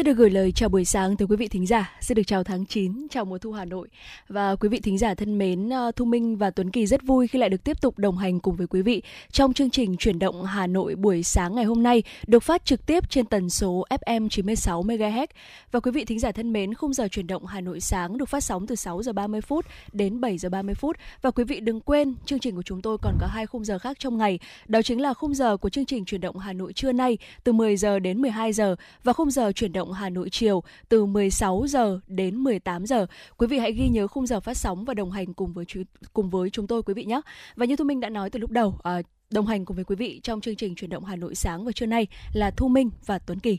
Xin được gửi lời chào buổi sáng tới quý vị thính giả. Xin được chào tháng 9, chào mùa thu Hà Nội. Và quý vị thính giả thân mến, ờ, Thu Minh và Tuấn Kỳ rất vui khi lại được tiếp tục đồng hành cùng với quý vị trong chương trình chuyển động Hà Nội buổi sáng ngày hôm nay được phát trực tiếp trên tần số FM 96 MHz. Và quý vị thính giả thân mến, khung giờ chuyển động Hà Nội sáng được phát sóng từ 6 giờ 30 phút đến 7 giờ 30 phút. Và quý vị đừng quên, chương trình của chúng tôi còn có hai khung giờ khác trong ngày. Đó chính là khung giờ của chương trình chuyển động Hà Nội trưa nay từ 10 giờ đến 12 giờ và khung giờ chuyển động Hà Nội chiều từ 16 giờ đến 18 giờ. Quý vị hãy ghi nhớ khung giờ phát sóng và đồng hành cùng với cùng với chúng tôi quý vị nhé. Và như Thu Minh đã nói từ lúc đầu, à, đồng hành cùng với quý vị trong chương trình chuyển động Hà Nội sáng và trưa nay là Thu Minh và Tuấn Kỳ.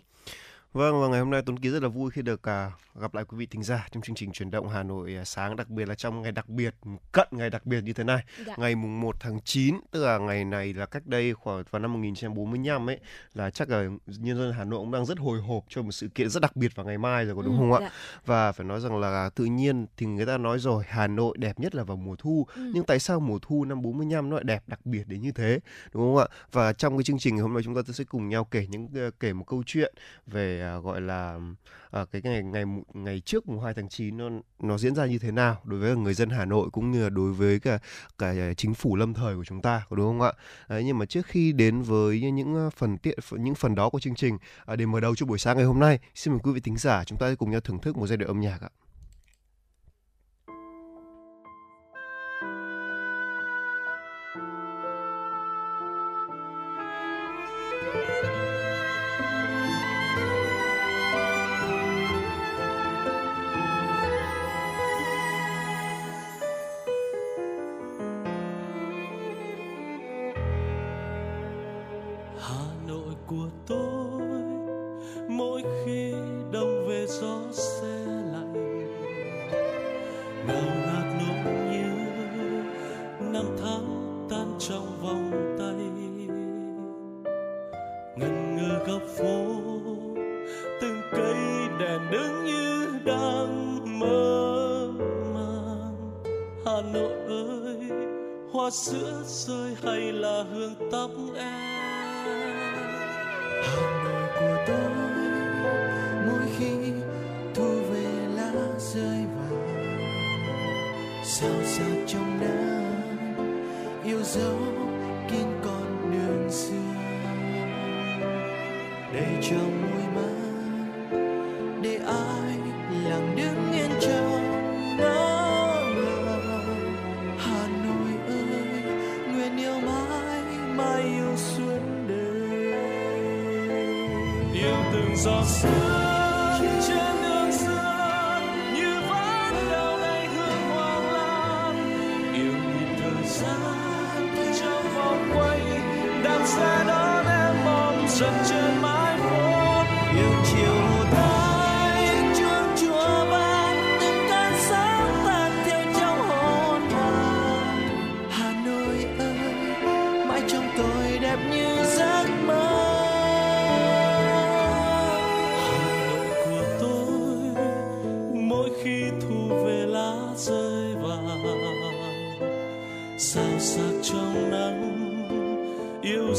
Vâng và ngày hôm nay Tuấn Kỳ rất là vui khi được à, gặp lại quý vị thính giả trong chương trình chuyển động Hà Nội à, sáng đặc biệt là trong ngày đặc biệt cận ngày đặc biệt như thế này. Dạ. Ngày mùng 1 tháng 9 tức là ngày này là cách đây khoảng vào năm 1945 ấy là chắc là nhân dân Hà Nội cũng đang rất hồi hộp cho một sự kiện rất đặc biệt vào ngày mai rồi có đúng ừ, không ạ? Dạ. Và phải nói rằng là tự nhiên thì người ta nói rồi Hà Nội đẹp nhất là vào mùa thu ừ. nhưng tại sao mùa thu năm 45 nó lại đẹp đặc biệt đến như thế đúng không ạ? Và trong cái chương trình hôm nay chúng ta sẽ cùng nhau kể những ờ, kể một câu chuyện về uh, gọi là uh, cái ngày ngày ngày trước mùng 2 tháng 9 nó nó diễn ra như thế nào đối với người dân Hà Nội cũng như là đối với cả cả chính phủ lâm thời của chúng ta có đúng không ạ? Đấy, nhưng mà trước khi đến với những à, phần tiện những phần đó của chương trình uh, để mở đầu cho buổi sáng ngày hôm nay, xin mời quý vị thính giả chúng ta cùng nhau thưởng thức một giai đoạn âm nhạc ạ.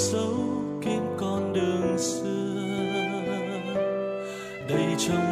Dấu kín con đường xưa. Đầy trong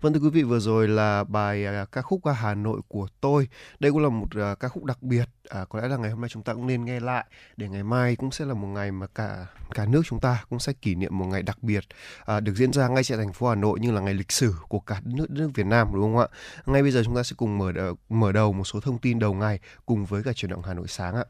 Vâng thưa quý vị vừa rồi là bài à, ca khúc Hà Nội của tôi. Đây cũng là một à, ca khúc đặc biệt. À, có lẽ là ngày hôm nay chúng ta cũng nên nghe lại để ngày mai cũng sẽ là một ngày mà cả cả nước chúng ta cũng sẽ kỷ niệm một ngày đặc biệt à, được diễn ra ngay tại thành phố Hà Nội như là ngày lịch sử của cả nước nước Việt Nam đúng không ạ? Ngay bây giờ chúng ta sẽ cùng mở mở đầu một số thông tin đầu ngày cùng với cả chuyển động Hà Nội sáng ạ.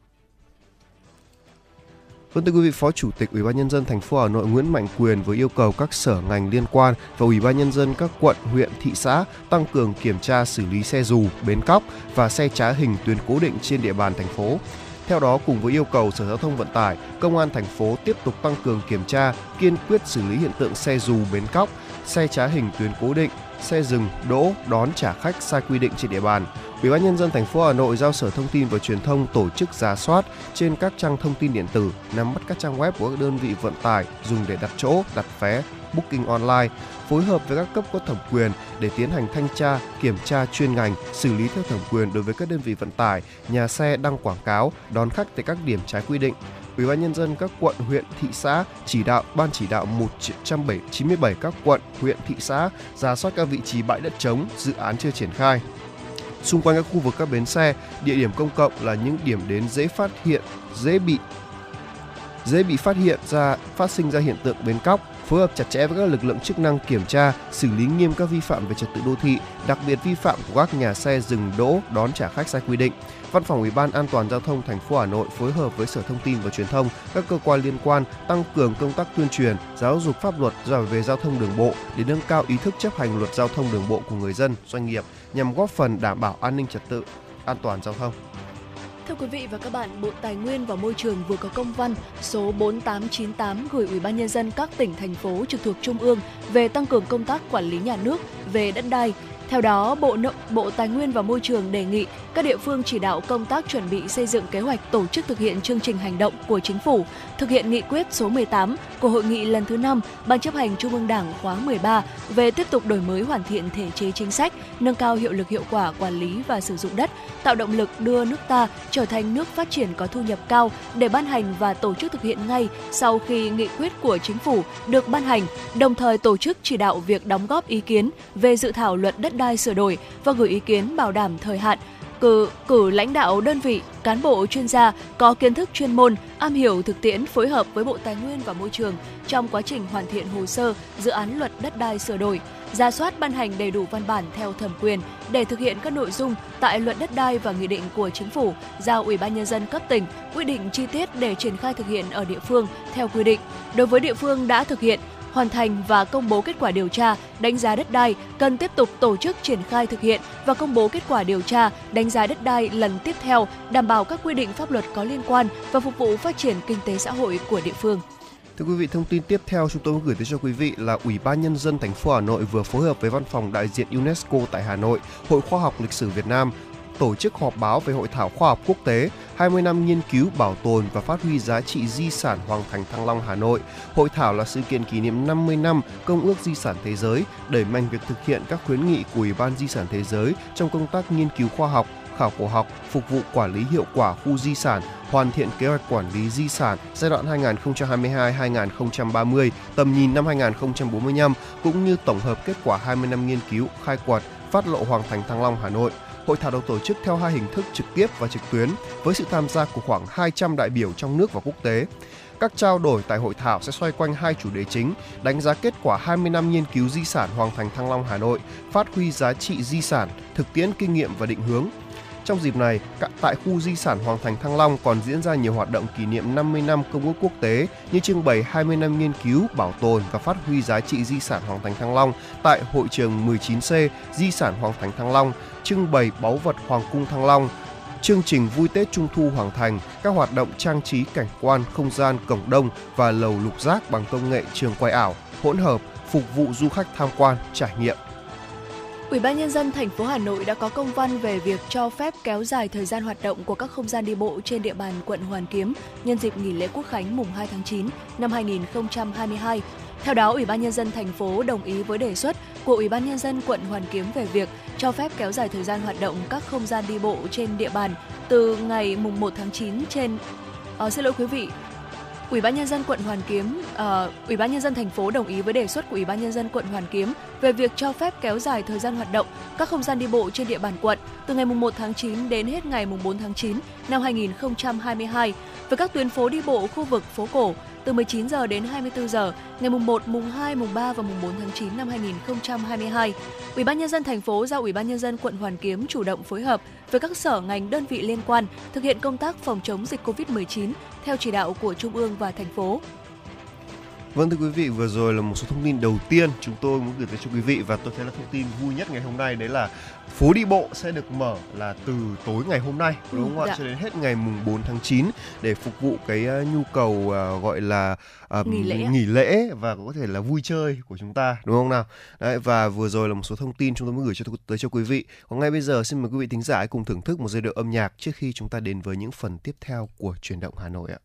Vâng thưa quý vị, Phó Chủ tịch Ủy ban nhân dân thành phố Hà Nội Nguyễn Mạnh Quyền vừa yêu cầu các sở ngành liên quan và Ủy ban nhân dân các quận, huyện, thị xã tăng cường kiểm tra xử lý xe dù, bến cóc và xe trá hình tuyến cố định trên địa bàn thành phố. Theo đó, cùng với yêu cầu Sở Giao thông Vận tải, Công an thành phố tiếp tục tăng cường kiểm tra, kiên quyết xử lý hiện tượng xe dù bến cóc, xe trá hình tuyến cố định, xe dừng, đỗ, đón trả khách sai quy định trên địa bàn. Ủy ban nhân dân thành phố Hà Nội giao Sở Thông tin và Truyền thông tổ chức giả soát trên các trang thông tin điện tử, nắm bắt các trang web của các đơn vị vận tải dùng để đặt chỗ, đặt vé, booking online, phối hợp với các cấp có thẩm quyền để tiến hành thanh tra, kiểm tra chuyên ngành, xử lý theo thẩm quyền đối với các đơn vị vận tải, nhà xe đăng quảng cáo, đón khách tại các điểm trái quy định. Ủy ban nhân dân các quận, huyện, thị xã chỉ đạo ban chỉ đạo 197 các quận, huyện, thị xã ra soát các vị trí bãi đất trống, dự án chưa triển khai, xung quanh các khu vực các bến xe, địa điểm công cộng là những điểm đến dễ phát hiện, dễ bị dễ bị phát hiện ra phát sinh ra hiện tượng bến cóc, phối hợp chặt chẽ với các lực lượng chức năng kiểm tra, xử lý nghiêm các vi phạm về trật tự đô thị, đặc biệt vi phạm của các nhà xe dừng đỗ đón trả khách sai quy định. Văn phòng Ủy ban An toàn giao thông thành phố Hà Nội phối hợp với Sở Thông tin và Truyền thông, các cơ quan liên quan tăng cường công tác tuyên truyền, giáo dục pháp luật về giao thông đường bộ để nâng cao ý thức chấp hành luật giao thông đường bộ của người dân, doanh nghiệp nhằm góp phần đảm bảo an ninh trật tự, an toàn giao thông. Thưa quý vị và các bạn, Bộ Tài nguyên và Môi trường vừa có công văn số 4898 gửi Ủy ban nhân dân các tỉnh thành phố trực thuộc trung ương về tăng cường công tác quản lý nhà nước về đất đai, theo đó, Bộ Nội, Bộ Tài nguyên và Môi trường đề nghị các địa phương chỉ đạo công tác chuẩn bị xây dựng kế hoạch tổ chức thực hiện chương trình hành động của chính phủ, thực hiện nghị quyết số 18 của hội nghị lần thứ 5 Ban chấp hành Trung ương Đảng khóa 13 về tiếp tục đổi mới hoàn thiện thể chế chính sách, nâng cao hiệu lực hiệu quả quản lý và sử dụng đất, tạo động lực đưa nước ta trở thành nước phát triển có thu nhập cao để ban hành và tổ chức thực hiện ngay sau khi nghị quyết của chính phủ được ban hành, đồng thời tổ chức chỉ đạo việc đóng góp ý kiến về dự thảo luật đất đai sửa đổi và gửi ý kiến bảo đảm thời hạn cử cử lãnh đạo đơn vị, cán bộ chuyên gia có kiến thức chuyên môn, am hiểu thực tiễn phối hợp với Bộ Tài nguyên và Môi trường trong quá trình hoàn thiện hồ sơ dự án luật đất đai sửa đổi, ra soát ban hành đầy đủ văn bản theo thẩm quyền để thực hiện các nội dung tại luật đất đai và nghị định của chính phủ giao Ủy ban nhân dân cấp tỉnh quy định chi tiết để triển khai thực hiện ở địa phương theo quy định. Đối với địa phương đã thực hiện hoàn thành và công bố kết quả điều tra, đánh giá đất đai cần tiếp tục tổ chức triển khai thực hiện và công bố kết quả điều tra, đánh giá đất đai lần tiếp theo, đảm bảo các quy định pháp luật có liên quan và phục vụ phát triển kinh tế xã hội của địa phương. Thưa quý vị, thông tin tiếp theo chúng tôi gửi tới cho quý vị là Ủy ban Nhân dân thành phố Hà Nội vừa phối hợp với Văn phòng đại diện UNESCO tại Hà Nội, Hội Khoa học Lịch sử Việt Nam tổ chức họp báo về hội thảo khoa học quốc tế 20 năm nghiên cứu, bảo tồn và phát huy giá trị di sản Hoàng Thành Thăng Long Hà Nội. Hội thảo là sự kiện kỷ niệm 50 năm Công ước Di sản Thế giới, đẩy mạnh việc thực hiện các khuyến nghị của Ủy ban Di sản Thế giới trong công tác nghiên cứu khoa học, khảo cổ học, phục vụ quản lý hiệu quả khu di sản, hoàn thiện kế hoạch quản lý di sản giai đoạn 2022-2030, tầm nhìn năm 2045 cũng như tổng hợp kết quả 20 năm nghiên cứu, khai quật, phát lộ Hoàng Thành Thăng Long Hà Nội. Hội thảo được tổ chức theo hai hình thức trực tiếp và trực tuyến với sự tham gia của khoảng 200 đại biểu trong nước và quốc tế. Các trao đổi tại hội thảo sẽ xoay quanh hai chủ đề chính: đánh giá kết quả 20 năm nghiên cứu di sản Hoàng Thành Thăng Long Hà Nội, phát huy giá trị di sản, thực tiễn kinh nghiệm và định hướng trong dịp này, tại khu di sản Hoàng Thành Thăng Long còn diễn ra nhiều hoạt động kỷ niệm 50 năm Công ước quốc tế như trưng bày 20 năm nghiên cứu, bảo tồn và phát huy giá trị di sản Hoàng Thành Thăng Long tại hội trường 19C Di sản Hoàng Thành Thăng Long, trưng bày báu vật Hoàng cung Thăng Long, chương trình vui Tết Trung thu Hoàng Thành, các hoạt động trang trí cảnh quan, không gian cổng đông và lầu lục giác bằng công nghệ trường quay ảo, hỗn hợp, phục vụ du khách tham quan, trải nghiệm. Ủy ban nhân dân thành phố Hà Nội đã có công văn về việc cho phép kéo dài thời gian hoạt động của các không gian đi bộ trên địa bàn quận Hoàn Kiếm nhân dịp nghỉ lễ Quốc khánh mùng 2 tháng 9 năm 2022. Theo đó, Ủy ban nhân dân thành phố đồng ý với đề xuất của Ủy ban nhân dân quận Hoàn Kiếm về việc cho phép kéo dài thời gian hoạt động các không gian đi bộ trên địa bàn từ ngày mùng 1 tháng 9 trên uh, xin lỗi quý vị, Ủy ban nhân dân quận Hoàn Kiếm, uh, Ủy ban nhân dân thành phố đồng ý với đề xuất của Ủy ban nhân dân quận Hoàn Kiếm về việc cho phép kéo dài thời gian hoạt động các không gian đi bộ trên địa bàn quận từ ngày 1 tháng 9 đến hết ngày 4 tháng 9 năm 2022 với các tuyến phố đi bộ khu vực phố cổ từ 19 giờ đến 24 giờ ngày mùng 1, mùng 2, mùng 3 và mùng 4 tháng 9 năm 2022. Ủy ban nhân dân thành phố giao Ủy ban nhân dân quận Hoàn Kiếm chủ động phối hợp với các sở ngành đơn vị liên quan thực hiện công tác phòng chống dịch COVID-19 theo chỉ đạo của Trung ương và thành phố. Vâng thưa quý vị, vừa rồi là một số thông tin đầu tiên chúng tôi muốn gửi tới cho quý vị và tôi thấy là thông tin vui nhất ngày hôm nay đấy là phố đi bộ sẽ được mở là từ tối ngày hôm nay đúng không ạ dạ. cho đến hết ngày mùng 4 tháng 9 để phục vụ cái uh, nhu cầu uh, gọi là uh, nghỉ, lễ. nghỉ lễ và có thể là vui chơi của chúng ta đúng không nào đấy và vừa rồi là một số thông tin chúng tôi muốn gửi cho tới cho quý vị còn ngay bây giờ xin mời quý vị thính giả cùng thưởng thức một giai điệu âm nhạc trước khi chúng ta đến với những phần tiếp theo của truyền động Hà Nội ạ.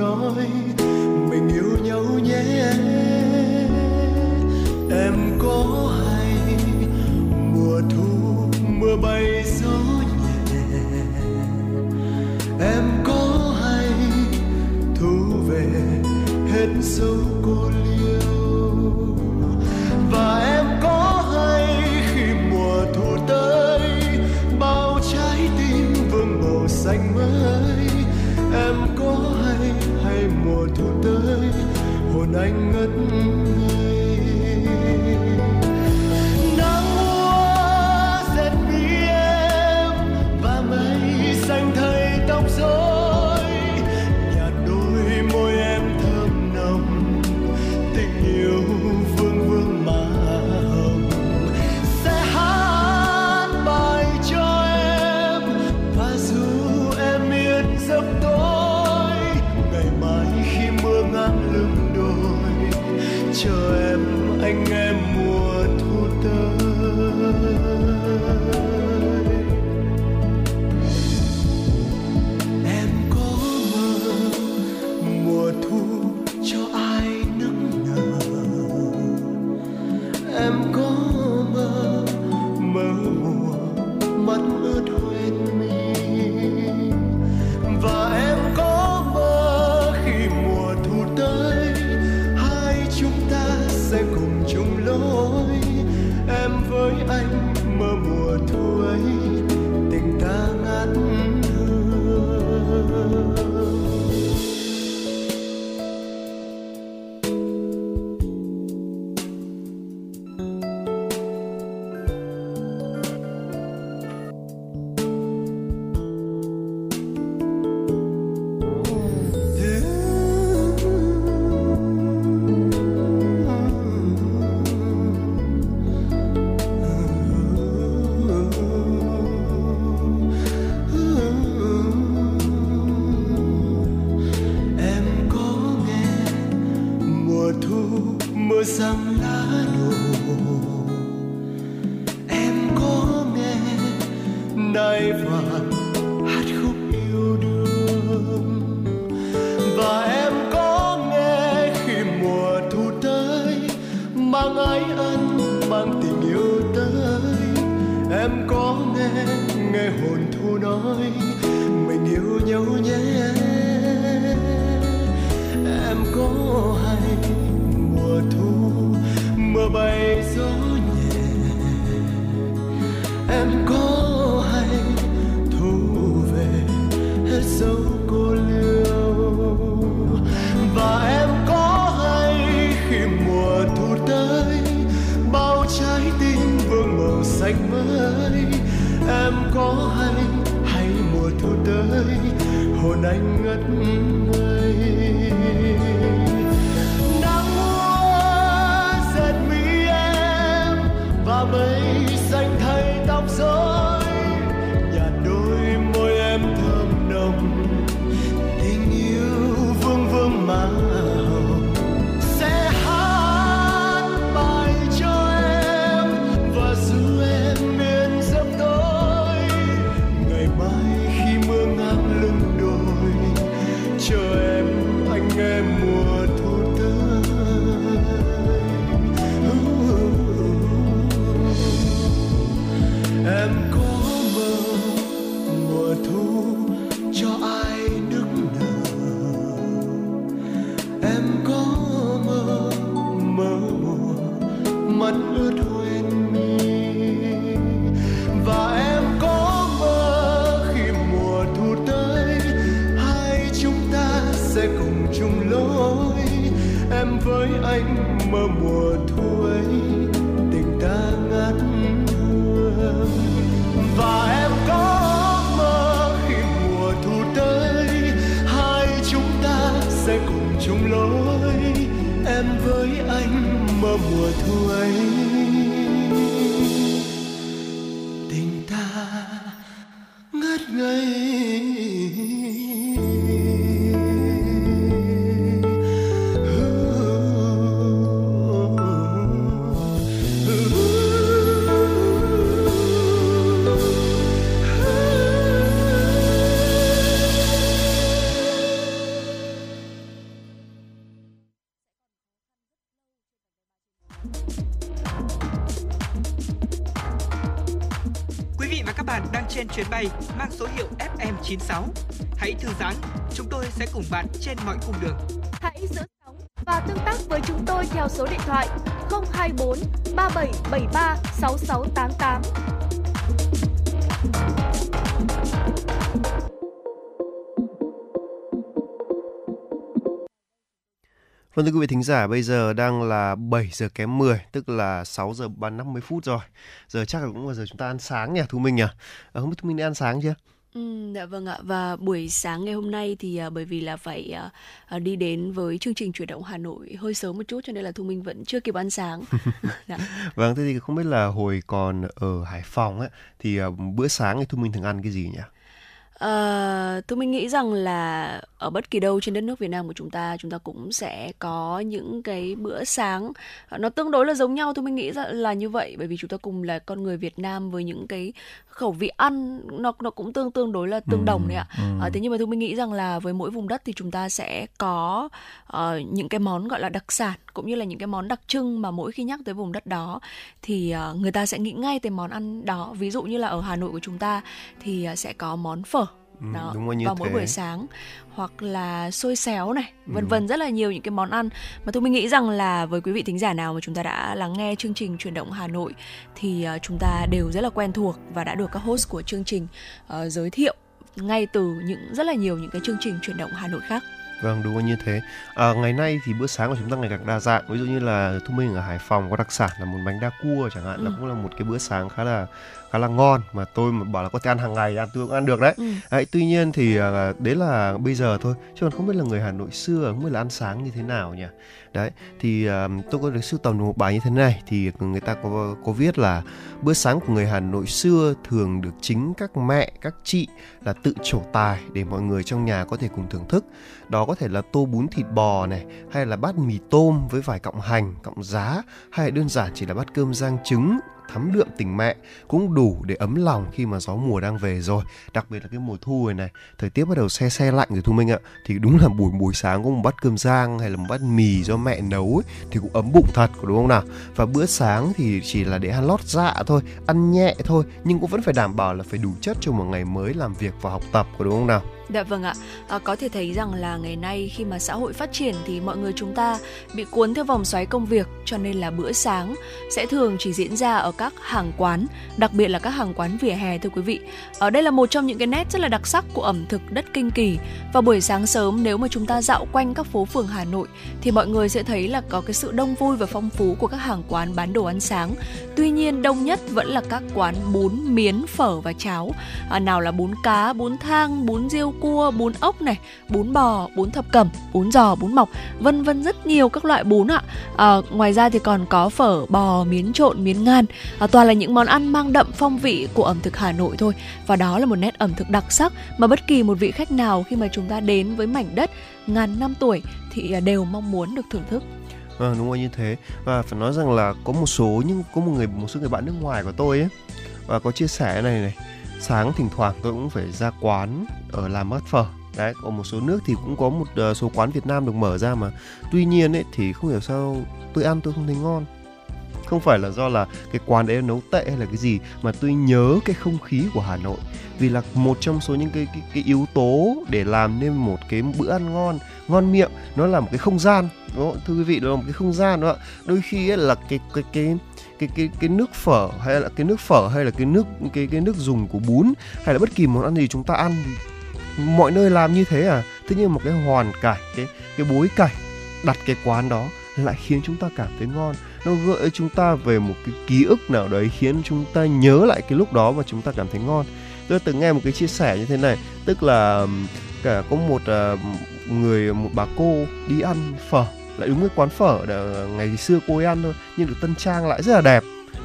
nói mình yêu nhau nhé. Em có hay mùa thu mưa bay gió? anh ngất FM96. Hãy thư giãn, chúng tôi sẽ cùng bạn trên mọi cung đường. Hãy giữ sóng và tương tác với chúng tôi theo số điện thoại 024 3773 6688. Vâng thưa quý vị thính giả, bây giờ đang là 7 giờ kém 10, tức là 6 giờ 50 phút rồi. Giờ chắc là cũng là giờ chúng ta ăn sáng nhỉ, Thu Minh nhỉ? À, không biết Thu Minh đã ăn sáng chưa? Ừ, dạ vâng ạ và buổi sáng ngày hôm nay thì à, bởi vì là phải à, à, đi đến với chương trình chuyển động Hà Nội hơi sớm một chút cho nên là Thu Minh vẫn chưa kịp ăn sáng. dạ. Vâng, thế thì không biết là hồi còn ở Hải Phòng ấy, thì à, bữa sáng thì Thu Minh thường ăn cái gì nhỉ? Ờ, tôi mình nghĩ rằng là ở bất kỳ đâu trên đất nước Việt Nam của chúng ta chúng ta cũng sẽ có những cái bữa sáng ờ, nó tương đối là giống nhau tôi mình nghĩ là như vậy bởi vì chúng ta cùng là con người Việt Nam với những cái khẩu vị ăn nó nó cũng tương tương đối là tương đồng đấy ạ. Ờ, thế nhưng mà tôi mình nghĩ rằng là với mỗi vùng đất thì chúng ta sẽ có ờ, những cái món gọi là đặc sản cũng như là những cái món đặc trưng mà mỗi khi nhắc tới vùng đất đó thì ờ, người ta sẽ nghĩ ngay tới món ăn đó. Ví dụ như là ở Hà Nội của chúng ta thì ờ, sẽ có món phở đó đúng là như vào mỗi thế. buổi sáng hoặc là xôi xéo này vân vân rất là nhiều những cái món ăn mà tôi mình nghĩ rằng là với quý vị thính giả nào mà chúng ta đã lắng nghe chương trình chuyển động Hà Nội thì ờ, chúng ta đều rất là quen thuộc và đã được các host của chương trình ờ, giới thiệu ngay từ những rất là nhiều những cái chương trình chuyển động Hà Nội khác Vâng, đúng là như thế. À, ngày nay thì bữa sáng của chúng ta ngày càng đa dạng. Ví dụ như là Thu Minh ở Hải Phòng có đặc sản là một bánh đa cua chẳng hạn, là Ừ. cũng là một cái bữa sáng khá là khá là ngon mà tôi mà bảo là có thể ăn hàng ngày ăn tôi cũng ăn được đấy. Ừ. Đấy, tuy nhiên thì à, đấy là bây giờ thôi, chứ còn không biết là người Hà Nội xưa không biết là ăn sáng như thế nào nhỉ. Đấy, thì à, tôi có được sưu tầm được một bài như thế này thì người ta có có viết là bữa sáng của người Hà Nội xưa thường được chính các mẹ, các chị là tự trổ tài để mọi người trong nhà có thể cùng thưởng thức. Đó có thể là tô bún thịt bò này, hay là bát mì tôm với vài cọng hành, cọng giá, hay đơn giản chỉ là bát cơm rang trứng thắm đượm tình mẹ cũng đủ để ấm lòng khi mà gió mùa đang về rồi. Đặc biệt là cái mùa thu này này thời tiết bắt đầu xe xe lạnh rồi thu minh ạ. Thì đúng là buổi buổi sáng có một bát cơm rang hay là một bát mì do mẹ nấu ấy, thì cũng ấm bụng thật đúng không nào? Và bữa sáng thì chỉ là để ăn lót dạ thôi ăn nhẹ thôi nhưng cũng vẫn phải đảm bảo là phải đủ chất cho một ngày mới làm việc và học tập có đúng không nào? Dạ vâng ạ, à, có thể thấy rằng là ngày nay khi mà xã hội phát triển thì mọi người chúng ta bị cuốn theo vòng xoáy công việc cho nên là bữa sáng sẽ thường chỉ diễn ra ở các hàng quán, đặc biệt là các hàng quán vỉa hè thưa quý vị. Ở đây là một trong những cái nét rất là đặc sắc của ẩm thực đất kinh kỳ. Vào buổi sáng sớm nếu mà chúng ta dạo quanh các phố phường Hà Nội thì mọi người sẽ thấy là có cái sự đông vui và phong phú của các hàng quán bán đồ ăn sáng. Tuy nhiên đông nhất vẫn là các quán bún, miến, phở và cháo. À, nào là bún cá, bún thang, bún riêu cua, bún ốc này, bún bò, bún thập cẩm, bún giò, bún mọc, vân vân rất nhiều các loại bún ạ. À, ngoài ra thì còn có phở bò, miến trộn, miến ngan. À, toàn là những món ăn mang đậm phong vị của ẩm thực Hà Nội thôi. Và đó là một nét ẩm thực đặc sắc mà bất kỳ một vị khách nào khi mà chúng ta đến với mảnh đất ngàn năm tuổi thì à, đều mong muốn được thưởng thức. À, đúng rồi như thế và phải nói rằng là có một số nhưng có một người một số người bạn nước ngoài của tôi ấy và có chia sẻ này này sáng thỉnh thoảng tôi cũng phải ra quán ở làm bát phở. Đấy có một số nước thì cũng có một ờ, số quán Việt Nam được mở ra mà. Tuy nhiên ấy thì không hiểu sao tôi ăn tôi không thấy ngon. Không phải là do là cái quán đấy nấu tệ hay là cái gì mà tôi nhớ cái không khí của Hà Nội. Vì là một trong số những cái cái, cái yếu tố để làm nên một cái bữa ăn ngon ngon miệng nó là một cái không gian. Đúng không? thưa quý vị đó là một cái không gian đó đôi khi ấy là cái cái cái cái cái cái nước phở hay là cái nước phở hay là cái nước cái cái nước dùng của bún hay là bất kỳ món ăn gì chúng ta ăn mọi nơi làm như thế à? Thế nhưng một cái hoàn cảnh cái cái bối cảnh đặt cái quán đó lại khiến chúng ta cảm thấy ngon. Nó gợi chúng ta về một cái ký ức nào đấy khiến chúng ta nhớ lại cái lúc đó mà chúng ta cảm thấy ngon. Tôi từng nghe một cái chia sẻ như thế này tức là cả có một uh, người một bà cô đi ăn phở lại đúng cái quán phở đã, ờ, ngày xưa cô ấy ăn thôi nhưng được tân trang lại rất là đẹp.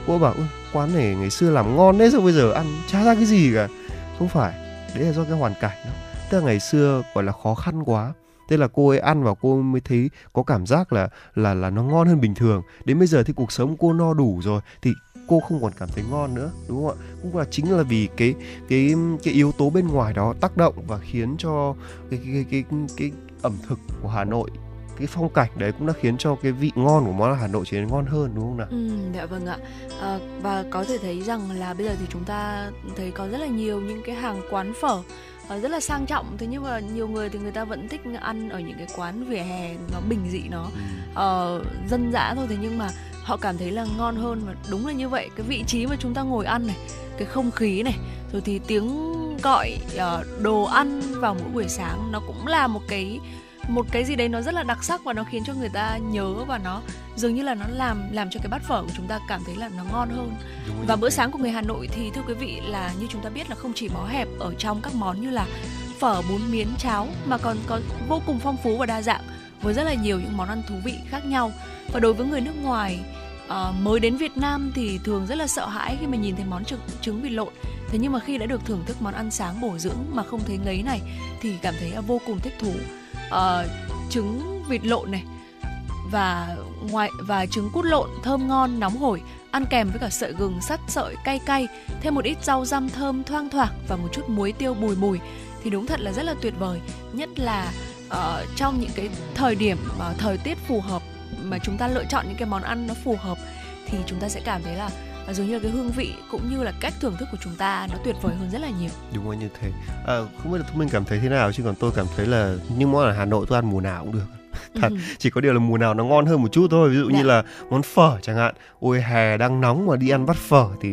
Cô bảo quán này ngày xưa làm ngon đấy sao bây giờ ăn chả ra cái gì cả? Không phải đấy là do cái hoàn cảnh đó. Tức là ngày xưa gọi là khó khăn quá. Thế là cô ấy ăn và cô mới thấy có cảm giác là là là nó ngon hơn bình thường. Đến bây giờ thì cuộc sống cô no đủ rồi thì cô không còn cảm thấy ngon nữa đúng không ạ? Cũng là chính là vì cái cái cái yếu tố bên ngoài đó tác động và khiến cho cái cái cái cái, cái ẩm thực của Hà Nội cái phong cảnh đấy cũng đã khiến cho cái vị ngon của món ăn Hà Nội trở nên ngon hơn đúng không nào? Ừ, dạ vâng ạ. À, và có thể thấy rằng là bây giờ thì chúng ta thấy có rất là nhiều những cái hàng quán phở uh, rất là sang trọng thế nhưng mà nhiều người thì người ta vẫn thích ăn ở những cái quán vỉa hè nó bình dị nó uh, dân dã thôi thế nhưng mà họ cảm thấy là ngon hơn và đúng là như vậy cái vị trí mà chúng ta ngồi ăn này cái không khí này rồi thì tiếng gọi uh, đồ ăn vào mỗi buổi sáng nó cũng là một cái một cái gì đấy nó rất là đặc sắc và nó khiến cho người ta nhớ và nó dường như là nó làm làm cho cái bát phở của chúng ta cảm thấy là nó ngon hơn. Và bữa sáng của người Hà Nội thì thưa quý vị là như chúng ta biết là không chỉ bó hẹp ở trong các món như là phở bún miến cháo mà còn có vô cùng phong phú và đa dạng với rất là nhiều những món ăn thú vị khác nhau. Và đối với người nước ngoài uh, mới đến Việt Nam thì thường rất là sợ hãi khi mà nhìn thấy món trứng, trứng vịt lộn. Thế nhưng mà khi đã được thưởng thức món ăn sáng bổ dưỡng mà không thấy ngấy này thì cảm thấy vô cùng thích thú uh, trứng vịt lộn này và ngoài và trứng cút lộn thơm ngon nóng hổi ăn kèm với cả sợi gừng sắt sợi cay cay thêm một ít rau răm thơm thoang thoảng và một chút muối tiêu bùi bùi thì đúng thật là rất là tuyệt vời. Nhất là uh, trong những cái thời điểm uh, thời tiết phù hợp mà chúng ta lựa chọn những cái món ăn nó phù hợp thì chúng ta sẽ cảm thấy là và dường như cái hương vị cũng như là cách thưởng thức của chúng ta nó tuyệt vời hơn rất là nhiều. Đúng rồi như thế. À, không biết là thông minh cảm thấy thế nào chứ còn tôi cảm thấy là những món ở hà nội tôi ăn mùa nào cũng được. thật ừ. chỉ có điều là mùa nào nó ngon hơn một chút thôi ví dụ Đã. như dạ. là món phở chẳng hạn ôi hè đang nóng mà đi ăn bát phở thì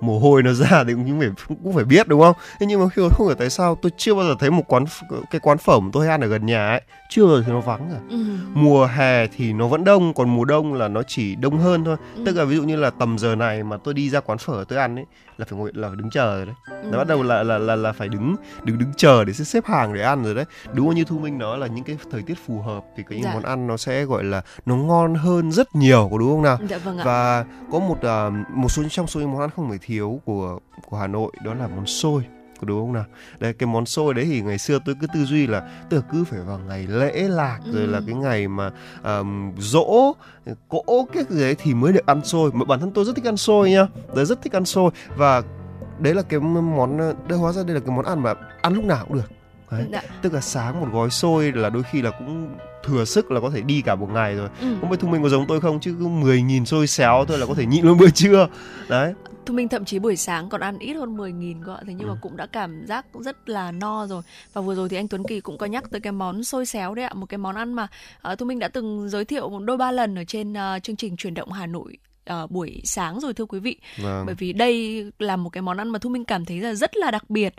mồ hôi nó ra thì cũng phải cũng phải biết đúng không thế nhưng mà khi không hiểu tại sao tôi chưa bao giờ thấy một quán cái quán phở mà tôi ăn ở gần nhà ấy chưa bao giờ thì nó vắng cả ừ. mùa hè thì nó vẫn đông còn mùa đông là nó chỉ đông hơn thôi ừ. tức là ví dụ như là tầm giờ này mà tôi đi ra quán phở tôi ăn ấy là phải ngồi là phải đứng chờ rồi đấy ừ. là bắt đầu là là là là phải đứng đứng đứng chờ để xếp hàng để ăn rồi đấy đúng như thu minh nói là những cái thời tiết phù hợp thì cái dạ. món ăn nó sẽ gọi là nó ngon hơn rất nhiều có đúng không nào dạ, vâng ạ. và có một uh, một số trong số những món ăn không thể thiếu của của Hà Nội đó là món xôi có đúng không nào đây cái món xôi đấy thì ngày xưa tôi cứ tư duy là tức cứ phải vào ngày lễ lạc ừ. rồi là cái ngày mà um, dỗ cỗ cái gì đấy thì mới được ăn xôi mà bản thân tôi rất thích ăn xôi nhá tôi rất thích ăn xôi và đấy là cái món đây hóa ra đây là cái món ăn mà ăn lúc nào cũng được Đấy. Dạ. tức là sáng một gói xôi là đôi khi là cũng thừa sức là có thể đi cả một ngày rồi. Ừ. không biết thông minh có giống tôi không? Chứ cứ 10.000 xôi xéo thôi là có thể nhịn luôn bữa trưa. Đấy. Thu Minh thậm chí buổi sáng còn ăn ít hơn 10.000 cơ Thế nhưng ừ. mà cũng đã cảm giác rất là no rồi. Và vừa rồi thì anh Tuấn Kỳ cũng có nhắc tới cái món xôi xéo đấy ạ Một cái món ăn mà uh, Thu Minh đã từng giới thiệu một đôi ba lần ở trên uh, chương trình chuyển động Hà Nội uh, buổi sáng rồi thưa quý vị vâng. bởi vì đây là một cái món ăn mà thu minh cảm thấy là rất là đặc biệt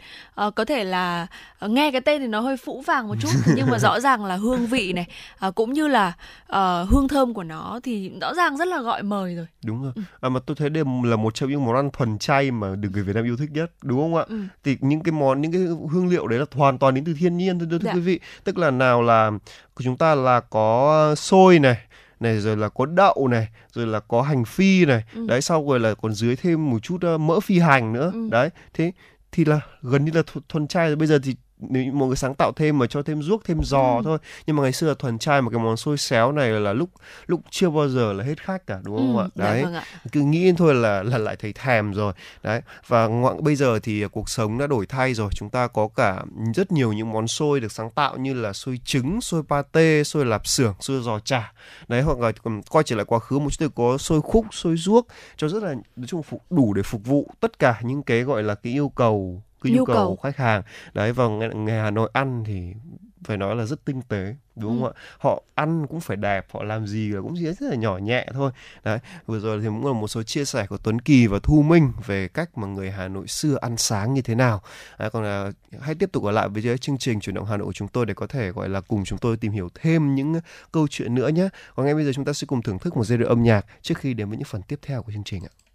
uh, có thể là uh, nghe cái tên thì nó hơi phũ vàng một chút nhưng mà rõ ràng là hương vị này uh, cũng như là uh, hương thơm của nó thì rõ ràng rất là gọi mời rồi đúng rồi ừ. à, mà tôi thấy đây là một trong những món ăn thuần chay mà được người Việt Nam yêu thích nhất đúng không ạ ừ. thì những cái món những cái hương liệu đấy là hoàn toàn đến từ thiên nhiên thưa, thưa dạ. quý vị tức là nào là của chúng ta là có xôi này này rồi là có đậu này rồi là có hành phi này ừ. đấy sau rồi là còn dưới thêm một chút uh, mỡ phi hành nữa ừ. đấy thế thì là gần như là thuần chay rồi bây giờ thì nếu mọi người sáng tạo thêm mà cho thêm ruốc thêm giò ừ. thôi. Nhưng mà ngày xưa là thuần chay một cái món xôi xéo này là lúc lúc chưa bao giờ là hết khách cả đúng không ừ, ạ? dạ đấy. vâng ạ. cứ nghĩ thôi là là lại thấy thèm rồi. Đấy. Và ngoại bây giờ thì cuộc sống đã đổi thay rồi. Chúng ta có cả rất nhiều những món xôi được sáng tạo như là xôi trứng xôi pate xôi lạp xưởng xôi giò chả. Đấy hoặc là quay trở lại quá khứ một chút thì có xôi khúc xôi ruốc cho rất là nói chung phục đủ để phục vụ tất cả những cái gọi là cái yêu cầu cái nhu, nhu cầu, cầu. khách hàng. Đấy và người Hà Nội ăn thì phải nói là rất tinh tế đúng ừ. không ạ? Họ ăn cũng phải đẹp họ làm gì là cũng rất là nhỏ nhẹ thôi. Đấy vừa rồi thì cũng là một số chia sẻ của Tuấn Kỳ và Thu Minh về cách mà người Hà Nội xưa ăn sáng như thế nào. Đấy, còn là hãy tiếp tục ở lại với chương trình chuyển động Hà Nội của chúng tôi để có thể gọi là cùng chúng tôi tìm hiểu thêm những câu chuyện nữa nhé. Còn ngay bây giờ chúng ta sẽ cùng thưởng thức một giai điệu âm nhạc trước khi đến với những phần tiếp theo của chương trình ạ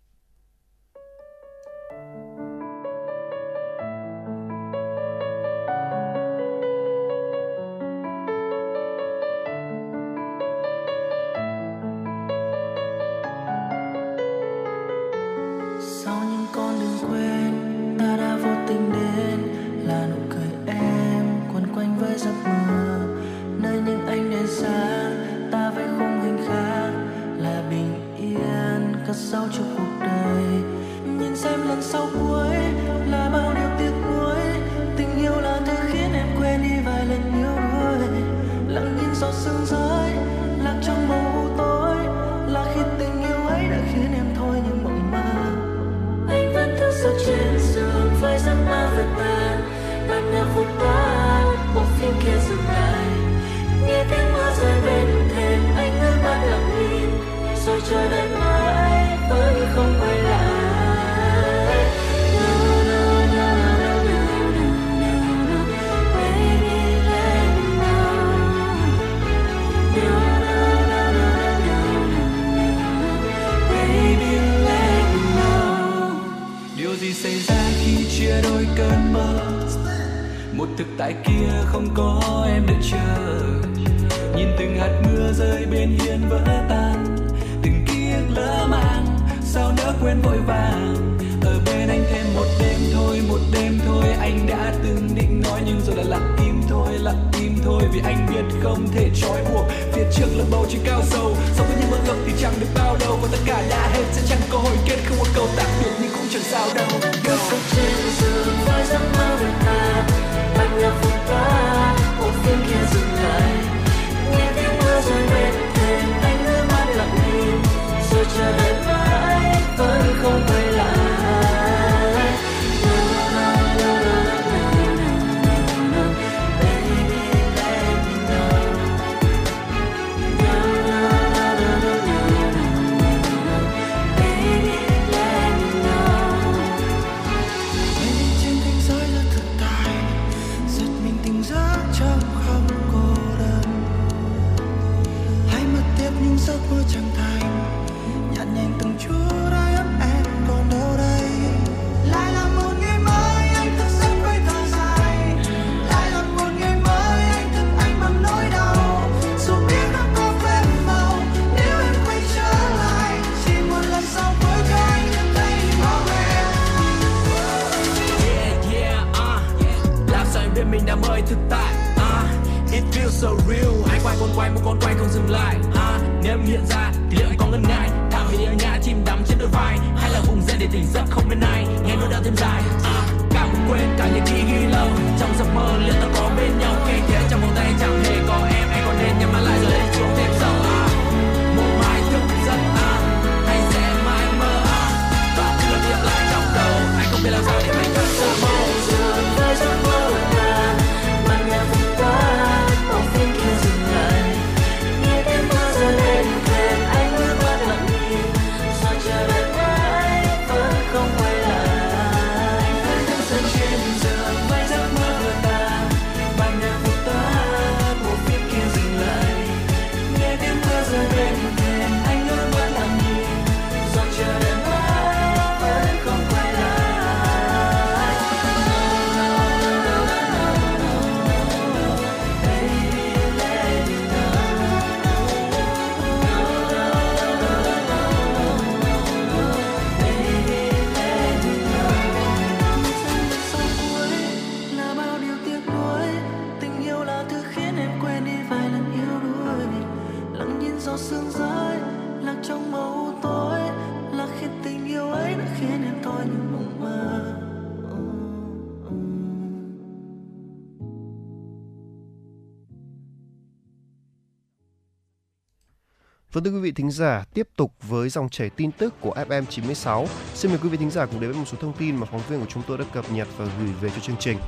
Vâng thưa quý vị thính giả, tiếp tục với dòng chảy tin tức của FM 96. Xin mời quý vị thính giả cùng đến với một số thông tin mà phóng viên của chúng tôi đã cập nhật và gửi về cho chương trình.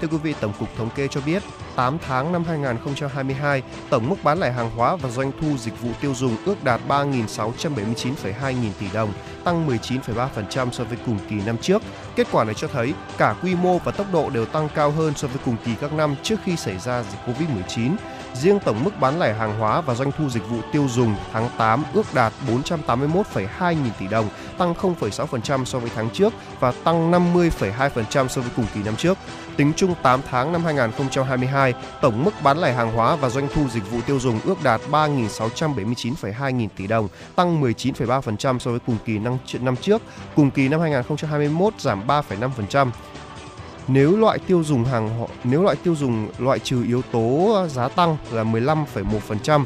Thưa quý vị, Tổng cục Thống kê cho biết, 8 tháng năm 2022, tổng mức bán lẻ hàng hóa và doanh thu dịch vụ tiêu dùng ước đạt 3.679,2 nghìn tỷ đồng, tăng 19,3% so với cùng kỳ năm trước. Kết quả này cho thấy cả quy mô và tốc độ đều tăng cao hơn so với cùng kỳ các năm trước khi xảy ra dịch Covid-19. Riêng tổng mức bán lẻ hàng hóa và doanh thu dịch vụ tiêu dùng tháng 8 ước đạt 481,2 nghìn tỷ đồng, tăng 0,6% so với tháng trước và tăng 50,2% so với cùng kỳ năm trước. Tính chung 8 tháng năm 2022, tổng mức bán lẻ hàng hóa và doanh thu dịch vụ tiêu dùng ước đạt 3.679,2 nghìn tỷ đồng, tăng 19,3% so với cùng kỳ năm, trước. Cùng kỳ năm 2021 giảm 3,5%. Nếu loại tiêu dùng hàng nếu loại tiêu dùng loại trừ yếu tố ờ, giá tăng là 15,1%,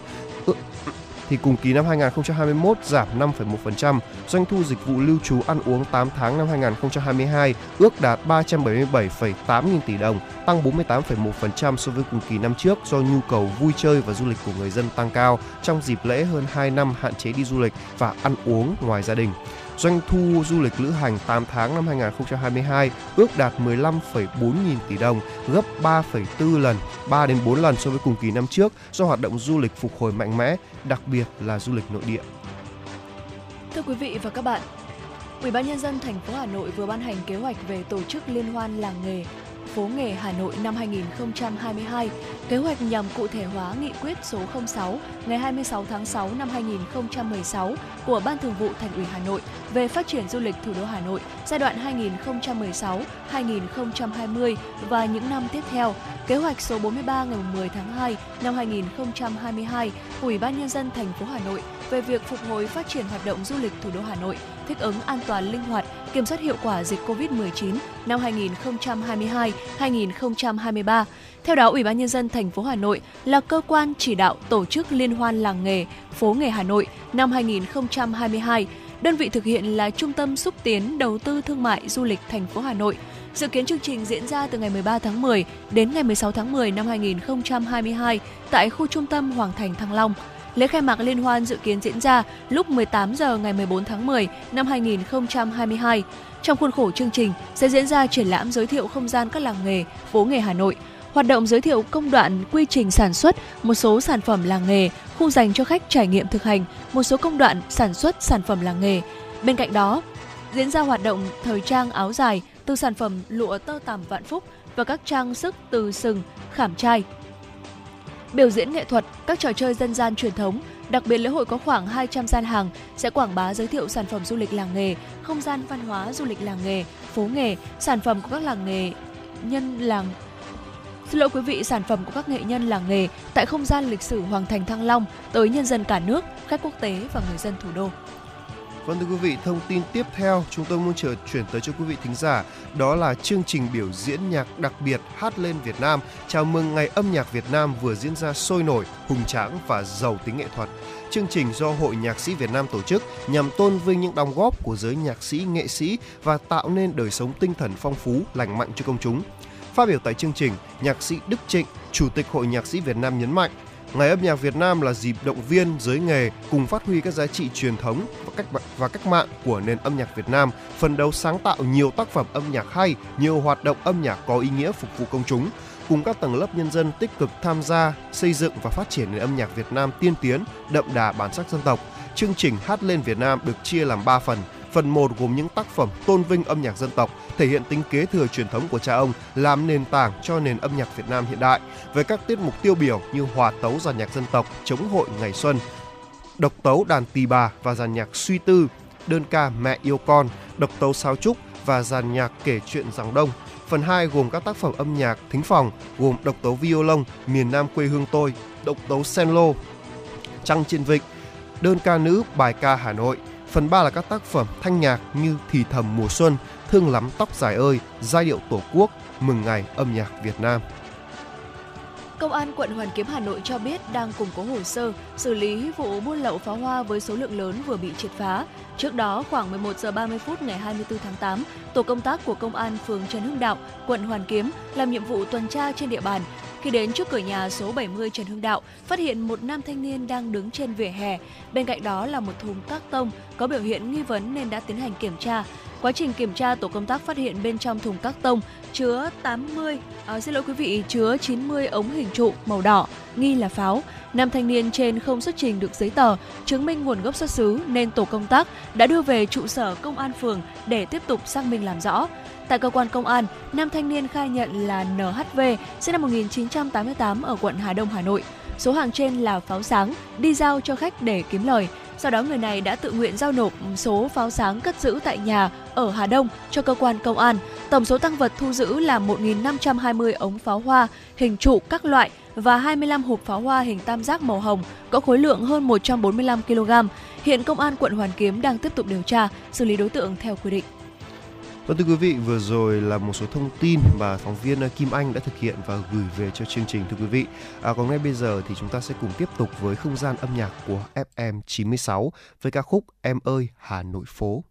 thì cùng kỳ năm 2021 giảm 5,1%, doanh thu dịch vụ lưu trú ăn uống 8 tháng năm 2022 ước đạt 377,8 nghìn tỷ đồng, tăng 48,1% so với cùng kỳ năm trước do nhu cầu vui chơi và du lịch của người dân tăng cao trong dịp lễ hơn 2 năm hạn chế đi du lịch và ăn uống ngoài gia đình. Doanh thu du lịch lữ hành 8 tháng năm 2022 ước đạt 15,4 nghìn tỷ đồng, gấp 3,4 lần, 3 đến 4 lần so với cùng kỳ năm trước do hoạt động du lịch phục hồi mạnh mẽ, đặc biệt là du lịch nội địa. Thưa quý vị và các bạn, Ủy ban nhân dân thành phố Hà Nội vừa ban hành kế hoạch về tổ chức liên hoan làng nghề phố nghề Hà Nội năm 2022. Kế hoạch nhằm cụ thể hóa nghị quyết số 06 ngày 26 tháng 6 năm 2016 của Ban Thường vụ Thành ủy Hà Nội về phát triển du lịch thủ đô Hà Nội giai đoạn 2016-2020 và những năm tiếp theo. Kế hoạch số 43 ngày 10 tháng 2 năm 2022 của Ủy ban nhân dân thành phố Hà Nội về việc phục hồi phát triển hoạt động du lịch thủ đô Hà Nội, thích ứng an toàn linh hoạt, kiểm soát hiệu quả dịch COVID-19 năm 2022-2023. Theo đó, Ủy ban nhân dân thành phố Hà Nội là cơ quan chỉ đạo tổ chức liên hoan làng nghề phố nghề Hà Nội năm 2022. Đơn vị thực hiện là Trung tâm xúc tiến đầu tư thương mại du lịch thành phố Hà Nội. Dự kiến chương trình diễn ra từ ngày 13 tháng 10 đến ngày 16 tháng 10 năm 2022 tại khu trung tâm Hoàng Thành Thăng Long. Lễ khai mạc liên hoan dự kiến diễn ra lúc 18 giờ ngày 14 tháng 10 năm 2022. Trong khuôn khổ chương trình sẽ diễn ra triển lãm giới thiệu không gian các làng nghề, phố nghề Hà Nội, hoạt động giới thiệu công đoạn quy trình sản xuất một số sản phẩm làng nghề, khu dành cho khách trải nghiệm thực hành một số công đoạn sản xuất sản phẩm làng nghề. Bên cạnh đó, diễn ra hoạt động thời trang áo dài từ sản phẩm lụa tơ tằm vạn phúc và các trang sức từ sừng, khảm trai, biểu diễn nghệ thuật, các trò chơi dân gian truyền thống. Đặc biệt lễ hội có khoảng 200 gian hàng sẽ quảng bá giới thiệu sản phẩm du lịch làng nghề, không gian văn hóa du lịch làng nghề, phố nghề, sản phẩm của các làng nghề nhân làng Xin lỗi quý vị, sản phẩm của các nghệ nhân làng nghề tại không gian lịch sử Hoàng Thành Thăng Long tới nhân dân cả nước, khách quốc tế và người dân thủ đô. Vâng thưa quý vị, thông tin tiếp theo chúng tôi muốn chờ chuyển tới cho quý vị thính giả đó là chương trình biểu diễn nhạc đặc biệt Hát lên Việt Nam chào mừng ngày âm nhạc Việt Nam vừa diễn ra sôi nổi, hùng tráng và giàu tính nghệ thuật. Chương trình do Hội Nhạc sĩ Việt Nam tổ chức nhằm tôn vinh những đóng góp của giới nhạc sĩ, nghệ sĩ và tạo nên đời sống tinh thần phong phú, lành mạnh cho công chúng. Phát biểu tại chương trình, nhạc sĩ Đức Trịnh, Chủ tịch Hội Nhạc sĩ Việt Nam nhấn mạnh, Ngày âm nhạc Việt Nam là dịp động viên giới nghề cùng phát huy các giá trị truyền thống và cách và cách mạng của nền âm nhạc Việt Nam, phần đấu sáng tạo nhiều tác phẩm âm nhạc hay, nhiều hoạt động âm nhạc có ý nghĩa phục vụ công chúng, cùng các tầng lớp nhân dân tích cực tham gia xây dựng và phát triển nền âm nhạc Việt Nam tiên tiến, đậm đà bản sắc dân tộc. Chương trình Hát lên Việt Nam được chia làm 3 phần. Phần 1 gồm những tác phẩm tôn vinh âm nhạc dân tộc, thể hiện tính kế thừa truyền thống của cha ông, làm nền tảng cho nền âm nhạc Việt Nam hiện đại. Với các tiết mục tiêu biểu như hòa tấu giàn nhạc dân tộc, chống hội ngày xuân, độc tấu đàn tỳ bà và giàn nhạc suy tư, đơn ca mẹ yêu con, độc tấu sao trúc và giàn nhạc kể chuyện giảng đông. Phần 2 gồm các tác phẩm âm nhạc thính phòng gồm độc tấu violon miền Nam quê hương tôi, độc tấu senlo, trăng trên vịnh, đơn ca nữ bài ca Hà Nội, Phần 3 là các tác phẩm thanh nhạc như Thì thầm mùa xuân, Thương lắm tóc dài ơi, Giai điệu tổ quốc, Mừng ngày âm nhạc Việt Nam. Công an quận Hoàn Kiếm Hà Nội cho biết đang củng cố hồ sơ xử lý vụ buôn lậu pháo hoa với số lượng lớn vừa bị triệt phá. Trước đó, khoảng 11 giờ 30 phút ngày 24 tháng 8, tổ công tác của công an phường Trần Hưng Đạo, quận Hoàn Kiếm làm nhiệm vụ tuần tra trên địa bàn khi đến trước cửa nhà số 70 Trần Hưng Đạo, phát hiện một nam thanh niên đang đứng trên vỉa hè. Bên cạnh đó là một thùng các tông có biểu hiện nghi vấn nên đã tiến hành kiểm tra. Quá trình kiểm tra, tổ công tác phát hiện bên trong thùng các tông chứa 80, à, xin lỗi quý vị, chứa 90 ống hình trụ màu đỏ, nghi là pháo. Nam thanh niên trên không xuất trình được giấy tờ chứng minh nguồn gốc xuất xứ nên tổ công tác đã đưa về trụ sở công an phường để tiếp tục xác minh làm rõ. Tại cơ quan công an, nam thanh niên khai nhận là NHV, sinh năm 1988 ở quận Hà Đông, Hà Nội. Số hàng trên là pháo sáng, đi giao cho khách để kiếm lời. Sau đó người này đã tự nguyện giao nộp số pháo sáng cất giữ tại nhà ở Hà Đông cho cơ quan công an. Tổng số tăng vật thu giữ là 1.520 ống pháo hoa hình trụ các loại và 25 hộp pháo hoa hình tam giác màu hồng có khối lượng hơn 145 kg. Hiện công an quận Hoàn Kiếm đang tiếp tục điều tra, xử lý đối tượng theo quy định. Vâng thưa quý vị, vừa rồi là một số thông tin mà phóng viên ờ, Kim Anh đã thực hiện và gửi về cho chương trình thưa quý vị. À, còn ngay bây giờ thì chúng ta sẽ cùng tiếp tục với không gian âm nhạc của FM 96 với ca khúc Em ơi Hà Nội phố.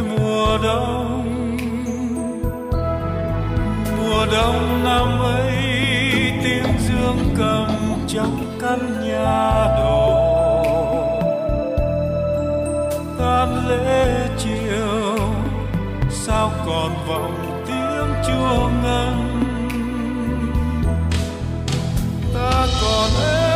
mùa đông mùa đông năm ấy, tiếng dương cầm trong căn nhà đổ tan lễ chiều, sao còn vọng tiếng chuông ngân? Ta còn ơi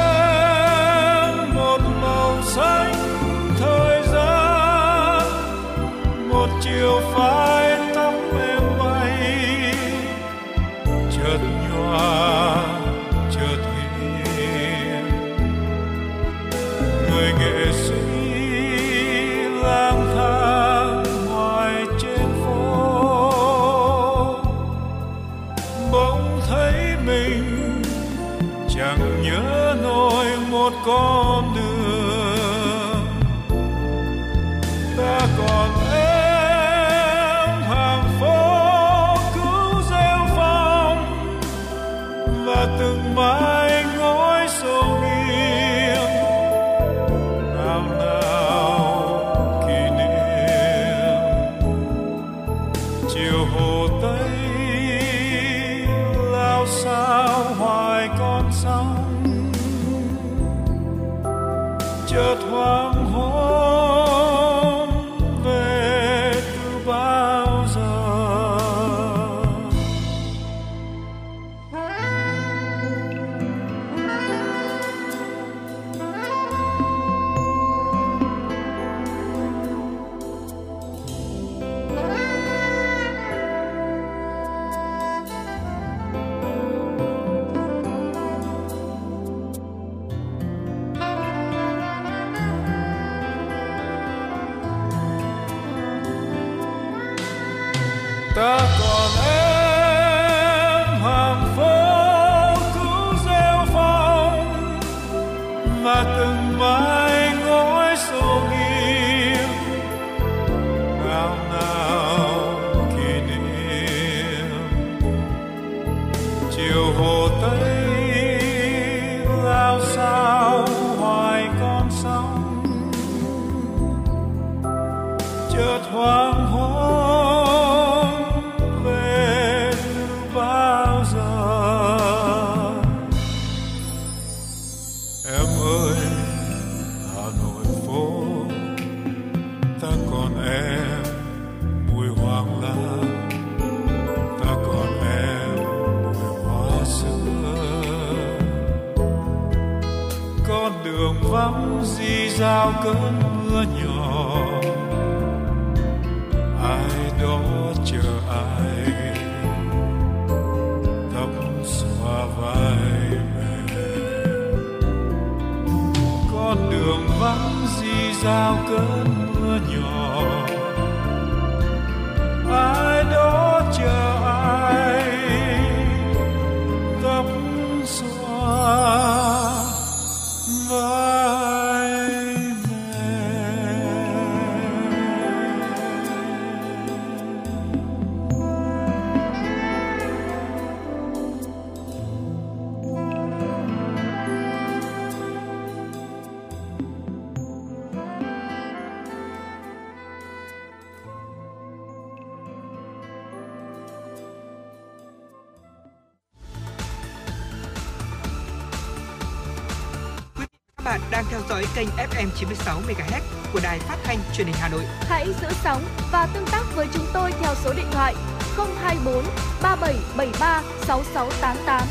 bạn đang theo dõi kênh FM 96 MHz của đài phát thanh truyền hình Hà Nội. Hãy giữ sóng và tương tác với chúng tôi theo số điện thoại 024 3773 6688.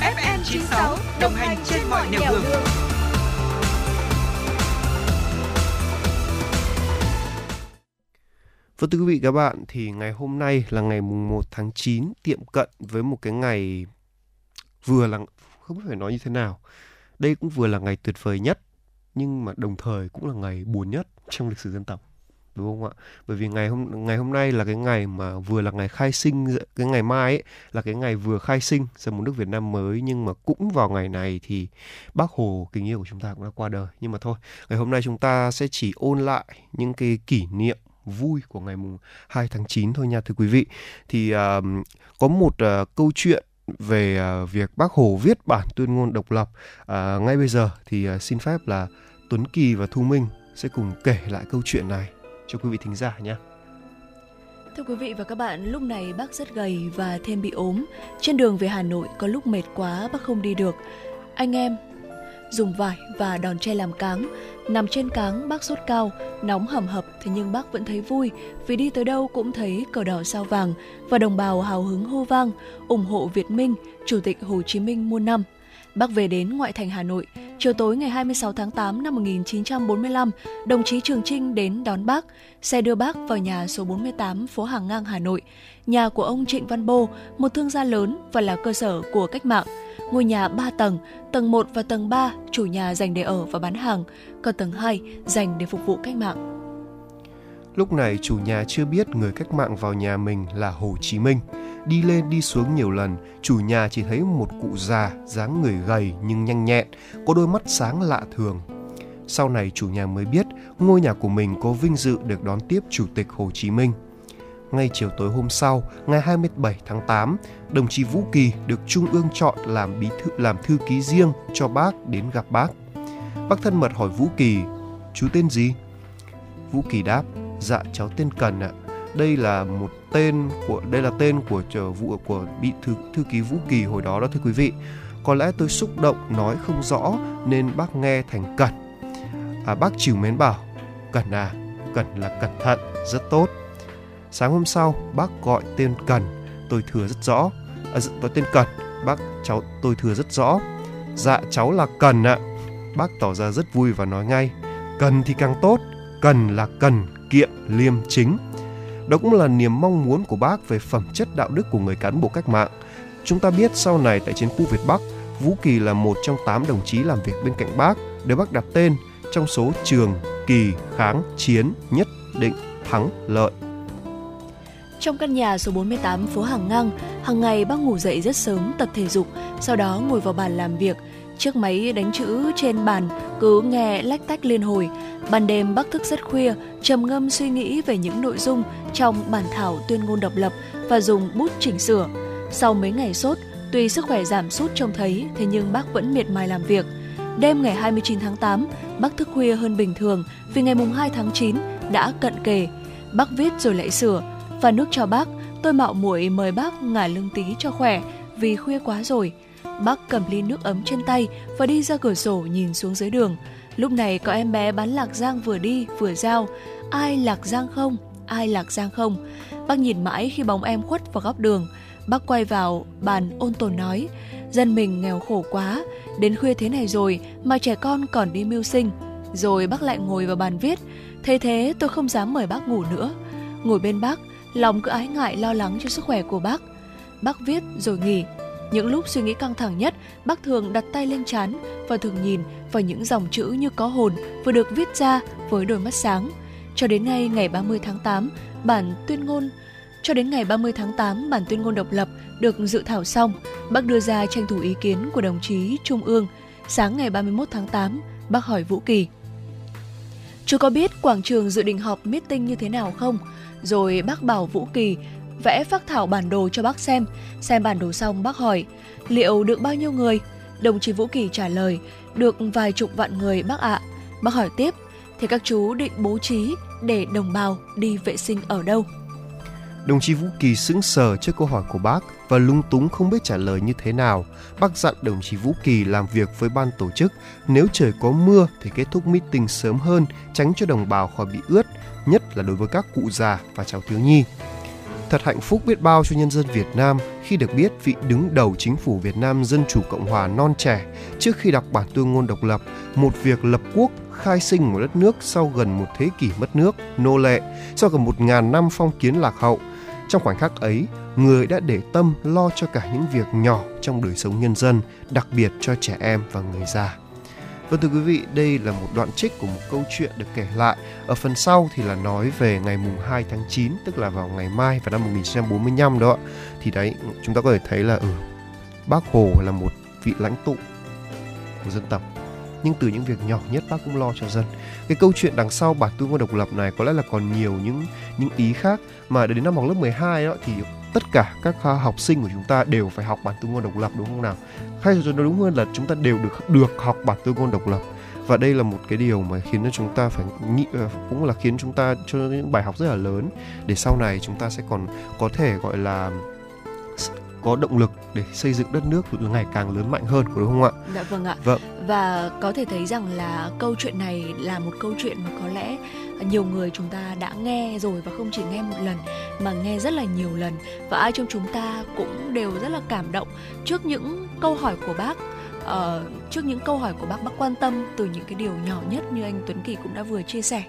FM 96 đồng hành trên mọi nẻo đường. Vâng thưa quý vị các bạn, thì ngày hôm nay là ngày mùng 1 tháng 9 tiệm cận với một cái ngày vừa là không biết phải nói như thế nào. Đây cũng vừa là ngày tuyệt vời nhất nhưng mà đồng thời cũng là ngày buồn nhất trong lịch sử dân tộc. Đúng không ạ? Bởi vì ngày hôm ngày hôm nay là cái ngày mà vừa là ngày khai sinh cái ngày mai ấy là cái ngày vừa khai sinh ra một nước Việt Nam mới nhưng mà cũng vào ngày này thì Bác Hồ kính yêu của chúng ta cũng đã qua đời. Nhưng mà thôi, ngày hôm nay chúng ta sẽ chỉ ôn lại những cái kỷ niệm vui của ngày mùng 2 tháng 9 thôi nha thưa quý vị. Thì uh, có một uh, câu chuyện về à, việc Bác Hồ viết bản tuyên ngôn độc lập. à, ngay bây giờ thì à, xin phép là Tuấn Kỳ và Thu Minh sẽ cùng kể lại câu chuyện này cho quý vị thính giả nhé. Thưa quý vị và các bạn, lúc này bác rất gầy và thêm bị ốm. Trên đường về Hà Nội có lúc mệt quá bác không đi được. Anh em dùng vải và đòn tre làm cáng. Nằm trên cáng bác sốt cao, nóng hầm hập thế nhưng bác vẫn thấy vui vì đi tới đâu cũng thấy cờ đỏ sao vàng và đồng bào hào hứng hô vang ủng hộ Việt Minh, Chủ tịch Hồ Chí Minh muôn năm. Bác về đến ngoại thành Hà Nội. Chiều tối ngày 26 tháng 8 năm 1945, đồng chí Trường Trinh đến đón bác. Xe đưa bác vào nhà số 48 phố Hàng Ngang Hà Nội. Nhà của ông Trịnh Văn Bô, một thương gia lớn và là cơ sở của cách mạng. Ngôi nhà 3 tầng, tầng 1 và tầng 3 chủ nhà dành để ở và bán hàng, còn tầng 2 dành để phục vụ cách mạng. Lúc này chủ nhà chưa biết người cách mạng vào nhà mình là Hồ Chí Minh. Đi lên đi xuống nhiều lần, chủ nhà chỉ thấy một cụ già, dáng người gầy nhưng nhanh nhẹn, có đôi mắt sáng lạ thường. Sau này chủ nhà mới biết ngôi nhà của mình có vinh dự được đón tiếp Chủ tịch Hồ Chí Minh. Ngay chiều tối hôm sau, ngày 27 tháng 8, đồng chí Vũ Kỳ được Trung ương chọn làm bí thư làm thư ký riêng cho bác đến gặp bác. Bác thân mật hỏi Vũ Kỳ, chú tên gì? Vũ Kỳ đáp, dạ cháu tên Cần ạ. Đây là một tên của đây là tên của chờ vụ của bị thư thư ký Vũ Kỳ hồi đó đó thưa quý vị. Có lẽ tôi xúc động nói không rõ nên bác nghe thành Cẩn. À, bác chiều mến bảo, Cẩn à, Cẩn là cẩn thận, rất tốt. Sáng hôm sau, bác gọi tên cẩn tôi thừa rất rõ. À, dạ, tôi tên cẩn bác cháu tôi thừa rất rõ. Dạ cháu là Cần ạ. Bác tỏ ra rất vui và nói ngay, Cần thì càng tốt, Cần là cần, kiệm, liêm chính. Đó cũng là niềm mong muốn của bác về phẩm chất đạo đức của người cán bộ cách mạng. Chúng ta biết sau này tại chiến khu Việt Bắc, Vũ Kỳ là một trong 8 đồng chí làm việc bên cạnh bác, được bác đặt tên trong số trường, kỳ, kháng, chiến, nhất định, thắng, lợi. Trong căn nhà số 48 phố Hàng Ngang, hàng ngày bác ngủ dậy rất sớm tập thể dục, sau đó ngồi vào bàn làm việc. Chiếc máy đánh chữ trên bàn cứ nghe lách tách liên hồi. Ban đêm bác thức rất khuya, trầm ngâm suy nghĩ về những nội dung trong bản thảo tuyên ngôn độc lập và dùng bút chỉnh sửa. Sau mấy ngày sốt, tuy sức khỏe giảm sút trông thấy, thế nhưng bác vẫn miệt mài làm việc. Đêm ngày 29 tháng 8, bác thức khuya hơn bình thường vì ngày mùng 2 tháng 9 đã cận kề. Bác viết rồi lại sửa, và nước cho bác, tôi mạo muội mời bác ngả lưng tí cho khỏe vì khuya quá rồi. Bác cầm ly nước ấm trên tay và đi ra cửa sổ nhìn xuống dưới đường. Lúc này có em bé bán lạc giang vừa đi vừa giao. ai Lạc Giang không, ai Lạc Giang không. Bác nhìn mãi khi bóng em khuất vào góc đường. Bác quay vào bàn ôn tồn nói, dân mình nghèo khổ quá, đến khuya thế này rồi mà trẻ con còn đi mưu sinh. Rồi bác lại ngồi vào bàn viết, thế thế tôi không dám mời bác ngủ nữa. Ngồi bên bác, lòng cứ ái ngại lo lắng cho sức khỏe của bác. Bác viết rồi nghỉ. Những lúc suy nghĩ căng thẳng nhất, bác thường đặt tay lên trán và thường nhìn vào những dòng chữ như có hồn vừa được viết ra với đôi mắt sáng. Cho đến ngay ngày 30 tháng 8, bản tuyên ngôn cho đến ngày 30 tháng 8, bản tuyên ngôn độc lập được dự thảo xong, bác đưa ra tranh thủ ý kiến của đồng chí Trung ương. Sáng ngày 31 tháng 8, bác hỏi Vũ Kỳ. Chú có biết quảng trường dự định họp meeting như thế nào không? Rồi bác bảo Vũ Kỳ vẽ phác thảo bản đồ cho bác xem. Xem bản đồ xong bác hỏi, liệu được bao nhiêu người? Đồng chí Vũ Kỳ trả lời, được vài chục vạn người bác ạ. Bác hỏi tiếp, thì các chú định bố trí để đồng bào đi vệ sinh ở đâu? Đồng chí Vũ Kỳ sững sờ trước câu hỏi của bác và lung túng không biết trả lời như thế nào. Bác dặn đồng chí Vũ Kỳ làm việc với ban tổ chức, nếu trời có mưa thì kết thúc meeting sớm hơn, tránh cho đồng bào khỏi bị ướt, nhất là đối với các cụ già và cháu thiếu nhi. Thật hạnh phúc biết bao cho nhân dân Việt Nam khi được biết vị đứng đầu chính phủ Việt Nam Dân Chủ Cộng Hòa non trẻ trước khi đọc bản tuyên ngôn độc lập, một việc lập quốc khai sinh một đất nước sau gần một thế kỷ mất nước, nô lệ, sau gần một ngàn năm phong kiến lạc hậu. Trong khoảnh khắc ấy, người đã để tâm lo cho cả những việc nhỏ trong đời sống nhân dân, đặc biệt cho trẻ em và người già. Vâng thưa quý vị, đây là một đoạn trích của một câu chuyện được kể lại. Ở phần sau thì là nói về ngày mùng 2 tháng 9, tức là vào ngày mai vào năm 1945 đó ạ. Thì đấy, chúng ta có thể thấy là ừ, Bác Hồ là một vị lãnh tụ của dân tộc nhưng từ những việc nhỏ nhất bác cũng lo cho dân cái câu chuyện đằng sau bản tuyên ngôn độc lập này có lẽ là còn nhiều những những ý khác mà đến năm học lớp 12 đó thì tất cả các học sinh của chúng ta đều phải học bản tương ngôn độc lập, đúng không nào? Hay cho nó đúng hơn là chúng ta đều được được học bản tương ngôn độc lập. Và đây là một cái điều mà khiến cho chúng ta phải nghĩ ờ, cũng là khiến chúng ta cho những bài học rất là lớn. Để sau này chúng ta sẽ còn có thể, gọi là có động lực để xây dựng đất nước ngày càng lớn mạnh hơn đúng không ạ? Dạ vâng ạ. Vâng. Và có thể thấy rằng là câu chuyện này là một câu chuyện mà có lẽ nhiều người chúng ta đã nghe rồi và không chỉ nghe một lần mà nghe rất là nhiều lần và ai trong chúng ta cũng đều rất là cảm động trước những câu hỏi của bác uh, trước những câu hỏi của bác bác quan tâm từ những cái điều nhỏ nhất như anh Tuấn Kỳ cũng đã vừa chia sẻ.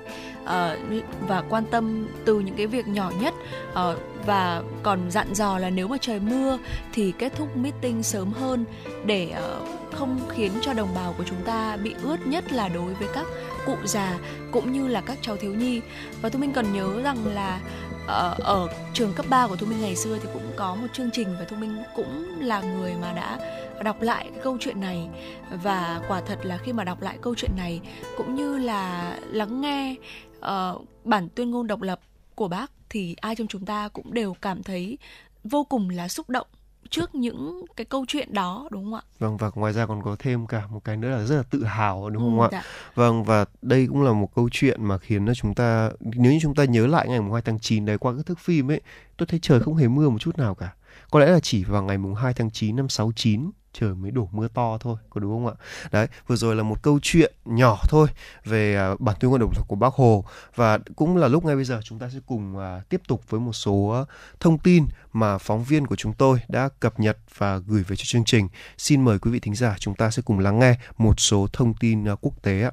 Uh, và quan tâm từ những cái việc nhỏ nhất uh, và còn dặn dò là nếu mà trời mưa thì kết thúc meeting sớm hơn để uh, không khiến cho đồng bào của chúng ta bị ướt nhất là đối với các cụ già cũng như là các cháu thiếu nhi. Và tôi mình còn nhớ rằng là ở, ở trường cấp 3 của Thu Minh ngày xưa thì cũng có một chương trình và Thu Minh cũng là người mà đã đọc lại cái câu chuyện này và quả thật là khi mà đọc lại câu chuyện này cũng như là lắng nghe uh, bản tuyên ngôn độc lập của bác thì ai trong chúng ta cũng đều cảm thấy vô cùng là xúc động trước những cái câu chuyện đó đúng không ạ? Vâng và ngoài ra còn có thêm cả một cái nữa là rất là tự hào đúng không ừ, ạ? Dạ. Vâng và đây cũng là một câu chuyện mà khiến cho chúng ta nếu như chúng ta nhớ lại ngày 2 tháng 9 đấy qua các thước phim ấy, tôi thấy trời không hề mưa một chút nào cả. Có lẽ là chỉ vào ngày mùng 2 tháng 9 năm 69 trời mới đổ mưa to thôi, có đúng không ạ? Đấy, vừa rồi là một câu chuyện nhỏ thôi về à, bản tuyên ngôn độc lập của bác hồ. Và cũng là lúc ngay bây giờ chúng ta sẽ cùng à, tiếp tục với một số thông tin mà phóng viên của chúng tôi đã cập nhật và gửi về cho chương trình. Xin mời quý vị thính giả chúng ta sẽ cùng lắng nghe một số thông tin à, quốc tế ạ.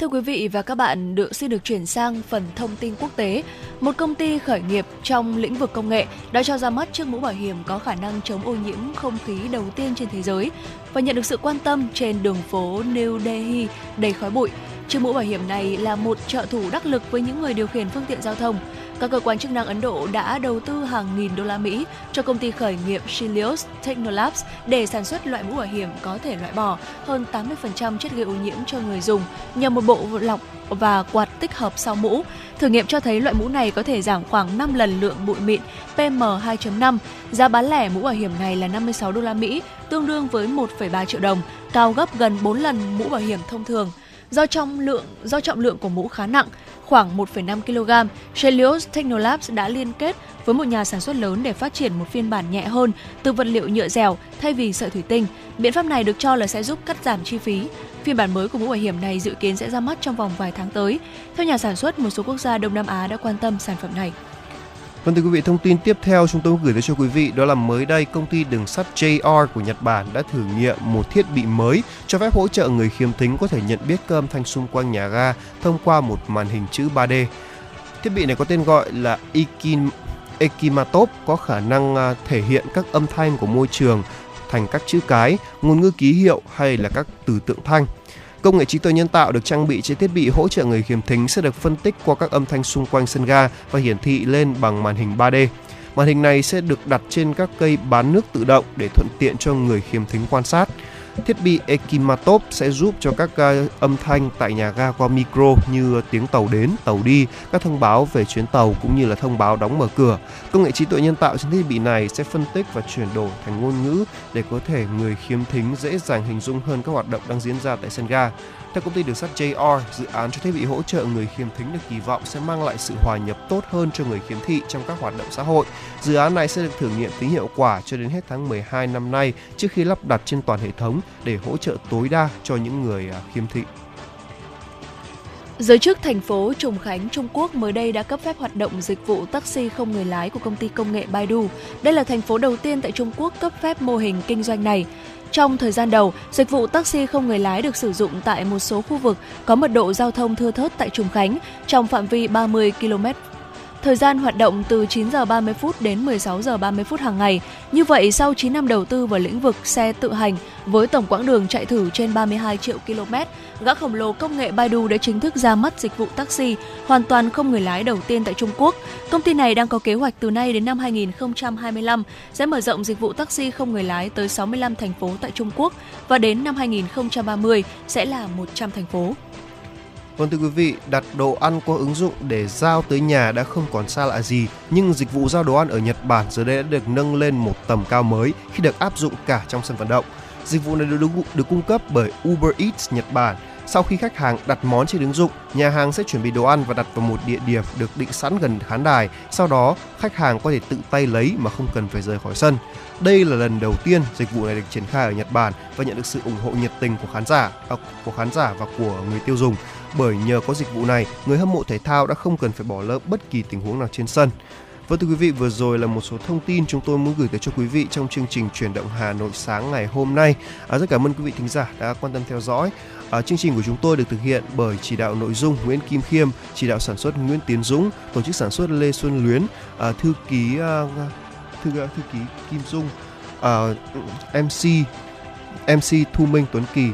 Thưa quý vị và các bạn, được xin được chuyển sang phần thông tin quốc tế. Một công ty khởi nghiệp trong lĩnh vực công nghệ đã cho ra mắt chiếc mũ bảo hiểm có khả năng chống ô nhiễm không khí đầu tiên trên thế giới và nhận được sự quan tâm trên đường phố New Delhi đầy khói bụi. Chiếc mũ bảo hiểm này là một trợ thủ đắc lực với những người điều khiển phương tiện giao thông. Các cơ quan chức năng Ấn Độ đã đầu tư hàng nghìn đô la Mỹ cho công ty khởi nghiệp Shilios Technolabs để sản xuất loại mũ bảo hiểm có thể loại bỏ hơn 80% chất gây ô nhiễm cho người dùng nhờ một bộ lọc và quạt tích hợp sau mũ. Thử nghiệm cho thấy loại mũ này có thể giảm khoảng 5 lần lượng bụi mịn PM2.5. Giá bán lẻ mũ bảo hiểm này là 56 đô la Mỹ, tương đương với 1,3 triệu đồng, cao gấp gần 4 lần mũ bảo hiểm thông thường. Do trong lượng do trọng lượng của mũ khá nặng, khoảng 1,5 kg, Chelios Technolabs đã liên kết với một nhà sản xuất lớn để phát triển một phiên bản nhẹ hơn từ vật liệu nhựa dẻo thay vì sợi thủy tinh. Biện pháp này được cho là sẽ giúp cắt giảm chi phí. Phiên bản mới của mũ bảo hiểm này dự kiến sẽ ra mắt trong vòng vài tháng tới. Theo nhà sản xuất, một số quốc gia Đông Nam Á đã quan tâm sản phẩm này. Vâng thưa quý vị, thông tin tiếp theo chúng tôi gửi tới cho quý vị đó là mới đây công ty đường sắt JR của Nhật Bản đã thử nghiệm một thiết bị mới cho phép hỗ trợ người khiếm thính có thể nhận biết các âm thanh xung quanh nhà ga thông qua một màn hình chữ 3D. Thiết bị này có tên gọi là Ikin Ekimatop có khả năng à, thể hiện các âm thanh của môi trường thành các chữ cái, ngôn ngữ ký hiệu hay là các từ tượng thanh. Công nghệ trí tuệ nhân tạo được trang bị trên thiết bị hỗ trợ người khiếm thính sẽ được phân tích qua các âm thanh xung quanh sân ga và hiển thị lên bằng màn hình 3D. Màn hình này sẽ được đặt trên các cây bán nước tự động để thuận tiện cho người khiếm thính quan sát. Thiết bị Ekimatop sẽ giúp cho các ờ, âm thanh tại nhà ga qua micro như tiếng tàu đến, tàu đi, các thông báo về chuyến tàu cũng như là thông báo đóng mở cửa. Công nghệ trí tuệ nhân tạo trên thiết bị này sẽ phân tích và chuyển đổi thành ngôn ngữ để có thể người khiếm thính dễ dàng hình dung hơn các hoạt động đang diễn ra tại sân ga. Theo công ty đường sắt JR, dự án cho thiết bị hỗ trợ người khiếm thính được kỳ vọng sẽ mang lại sự hòa nhập tốt hơn cho người khiếm thị trong các hoạt động xã hội. Dự án này sẽ được thử nghiệm tính hiệu quả cho đến hết tháng 12 năm nay trước khi lắp đặt trên toàn hệ thống để hỗ trợ tối đa cho những người à, khiếm thị. Giới chức thành phố Trùng Khánh, Trung Quốc mới đây đã cấp phép hoạt động dịch vụ taxi không người lái của công ty công nghệ Baidu. Đây là thành phố đầu tiên tại Trung Quốc cấp phép mô hình kinh doanh này. Trong thời gian đầu, dịch vụ taxi không người lái được sử dụng tại một số khu vực có mật độ giao thông thưa thớt tại Trùng Khánh trong phạm vi 30 km Thời gian hoạt động từ 9 giờ 30 phút đến 16 giờ 30 phút hàng ngày. Như vậy, sau 9 năm đầu tư vào lĩnh vực xe tự hành với tổng quãng đường chạy thử trên 32 triệu km, gã khổng lồ công nghệ Baidu đã chính thức ra mắt dịch vụ taxi hoàn toàn không người lái đầu tiên tại Trung Quốc. Công ty này đang có kế hoạch từ nay đến năm 2025 sẽ mở rộng dịch vụ taxi không người lái tới 65 thành phố tại Trung Quốc và đến năm 2030 sẽ là 100 thành phố. Vâng thưa quý vị, đặt đồ ăn qua ứng dụng để giao tới nhà đã không còn xa lạ gì, nhưng dịch vụ giao đồ ăn ở Nhật Bản giờ đây đã được nâng lên một tầm cao mới khi được áp dụng cả trong sân vận động. Dịch vụ này được, được cung cấp bởi Uber Eats Nhật Bản. Sau khi khách hàng đặt món trên ứng dụng, nhà hàng sẽ chuẩn bị đồ ăn và đặt vào một địa điểm được định sẵn gần khán đài. Sau đó, khách hàng có thể tự tay lấy mà không cần phải rời khỏi sân. Đây là lần đầu tiên dịch vụ này được triển khai ở Nhật Bản và nhận được sự ủng hộ nhiệt tình của khán giả, à, của khán giả và của người tiêu dùng bởi nhờ có dịch vụ này, người hâm mộ thể thao đã không cần phải bỏ lỡ bất kỳ tình huống nào trên sân. Vâng thưa quý vị, vừa rồi là một số thông tin chúng tôi muốn gửi tới cho quý vị trong chương trình chuyển động Hà Nội sáng ngày hôm nay. À, rất cảm ơn quý vị thính giả đã quan tâm theo dõi. À, chương trình của chúng tôi được thực hiện bởi chỉ đạo nội dung Nguyễn Kim Khiêm, chỉ đạo sản xuất Nguyễn Tiến Dũng, tổ chức sản xuất Lê Xuân Luyến, à, thư ký à, thư à, thư ký Kim Dung, à, MC MC Thu Minh Tuấn Kỳ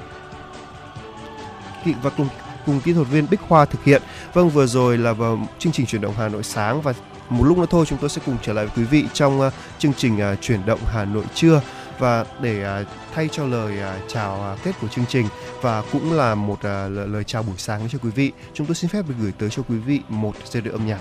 và cùng cùng kỹ thuật viên Bích Hoa thực hiện. Vâng, vừa rồi là vào chương trình chuyển động Hà Nội sáng và một lúc nữa thôi chúng tôi sẽ cùng trở lại với quý vị trong uh, chương trình uh, chuyển động Hà Nội trưa và để uh, thay cho lời uh, chào uh, kết của chương trình và cũng là một uh, lời, lời chào buổi sáng cho quý vị, chúng tôi xin phép được gửi tới cho quý vị một giai điệu âm nhạc.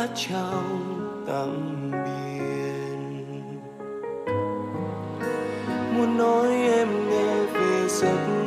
lá trong tầm biển muốn nói em nghe về giấc mơ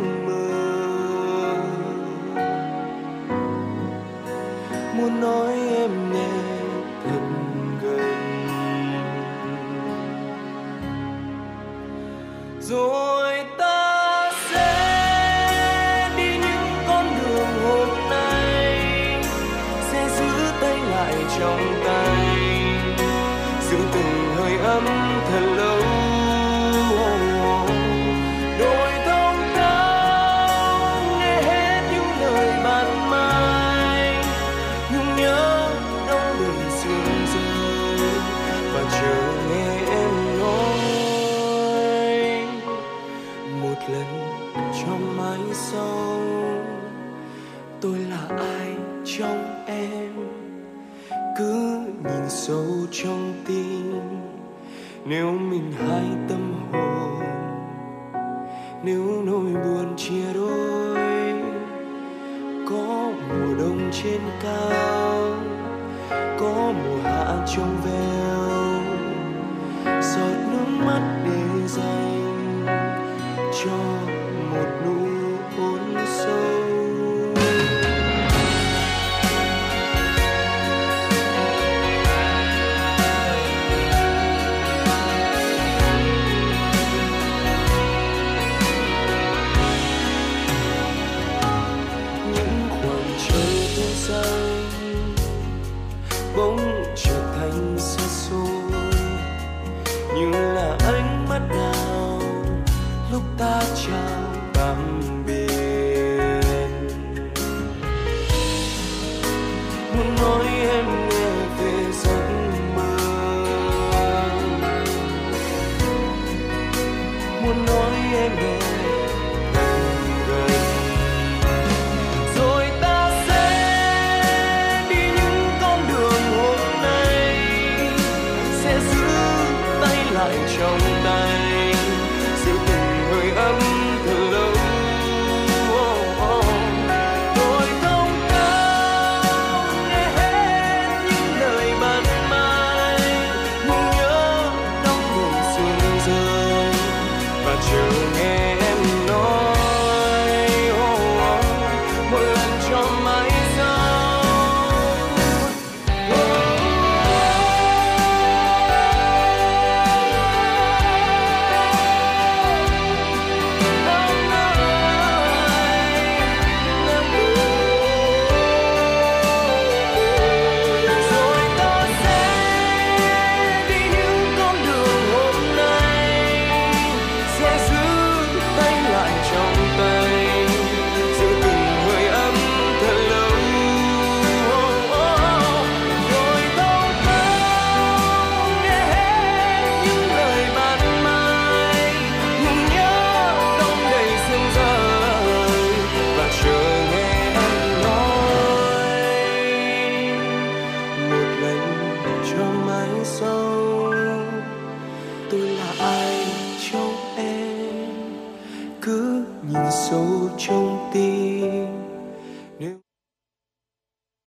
lúc ta chào tạm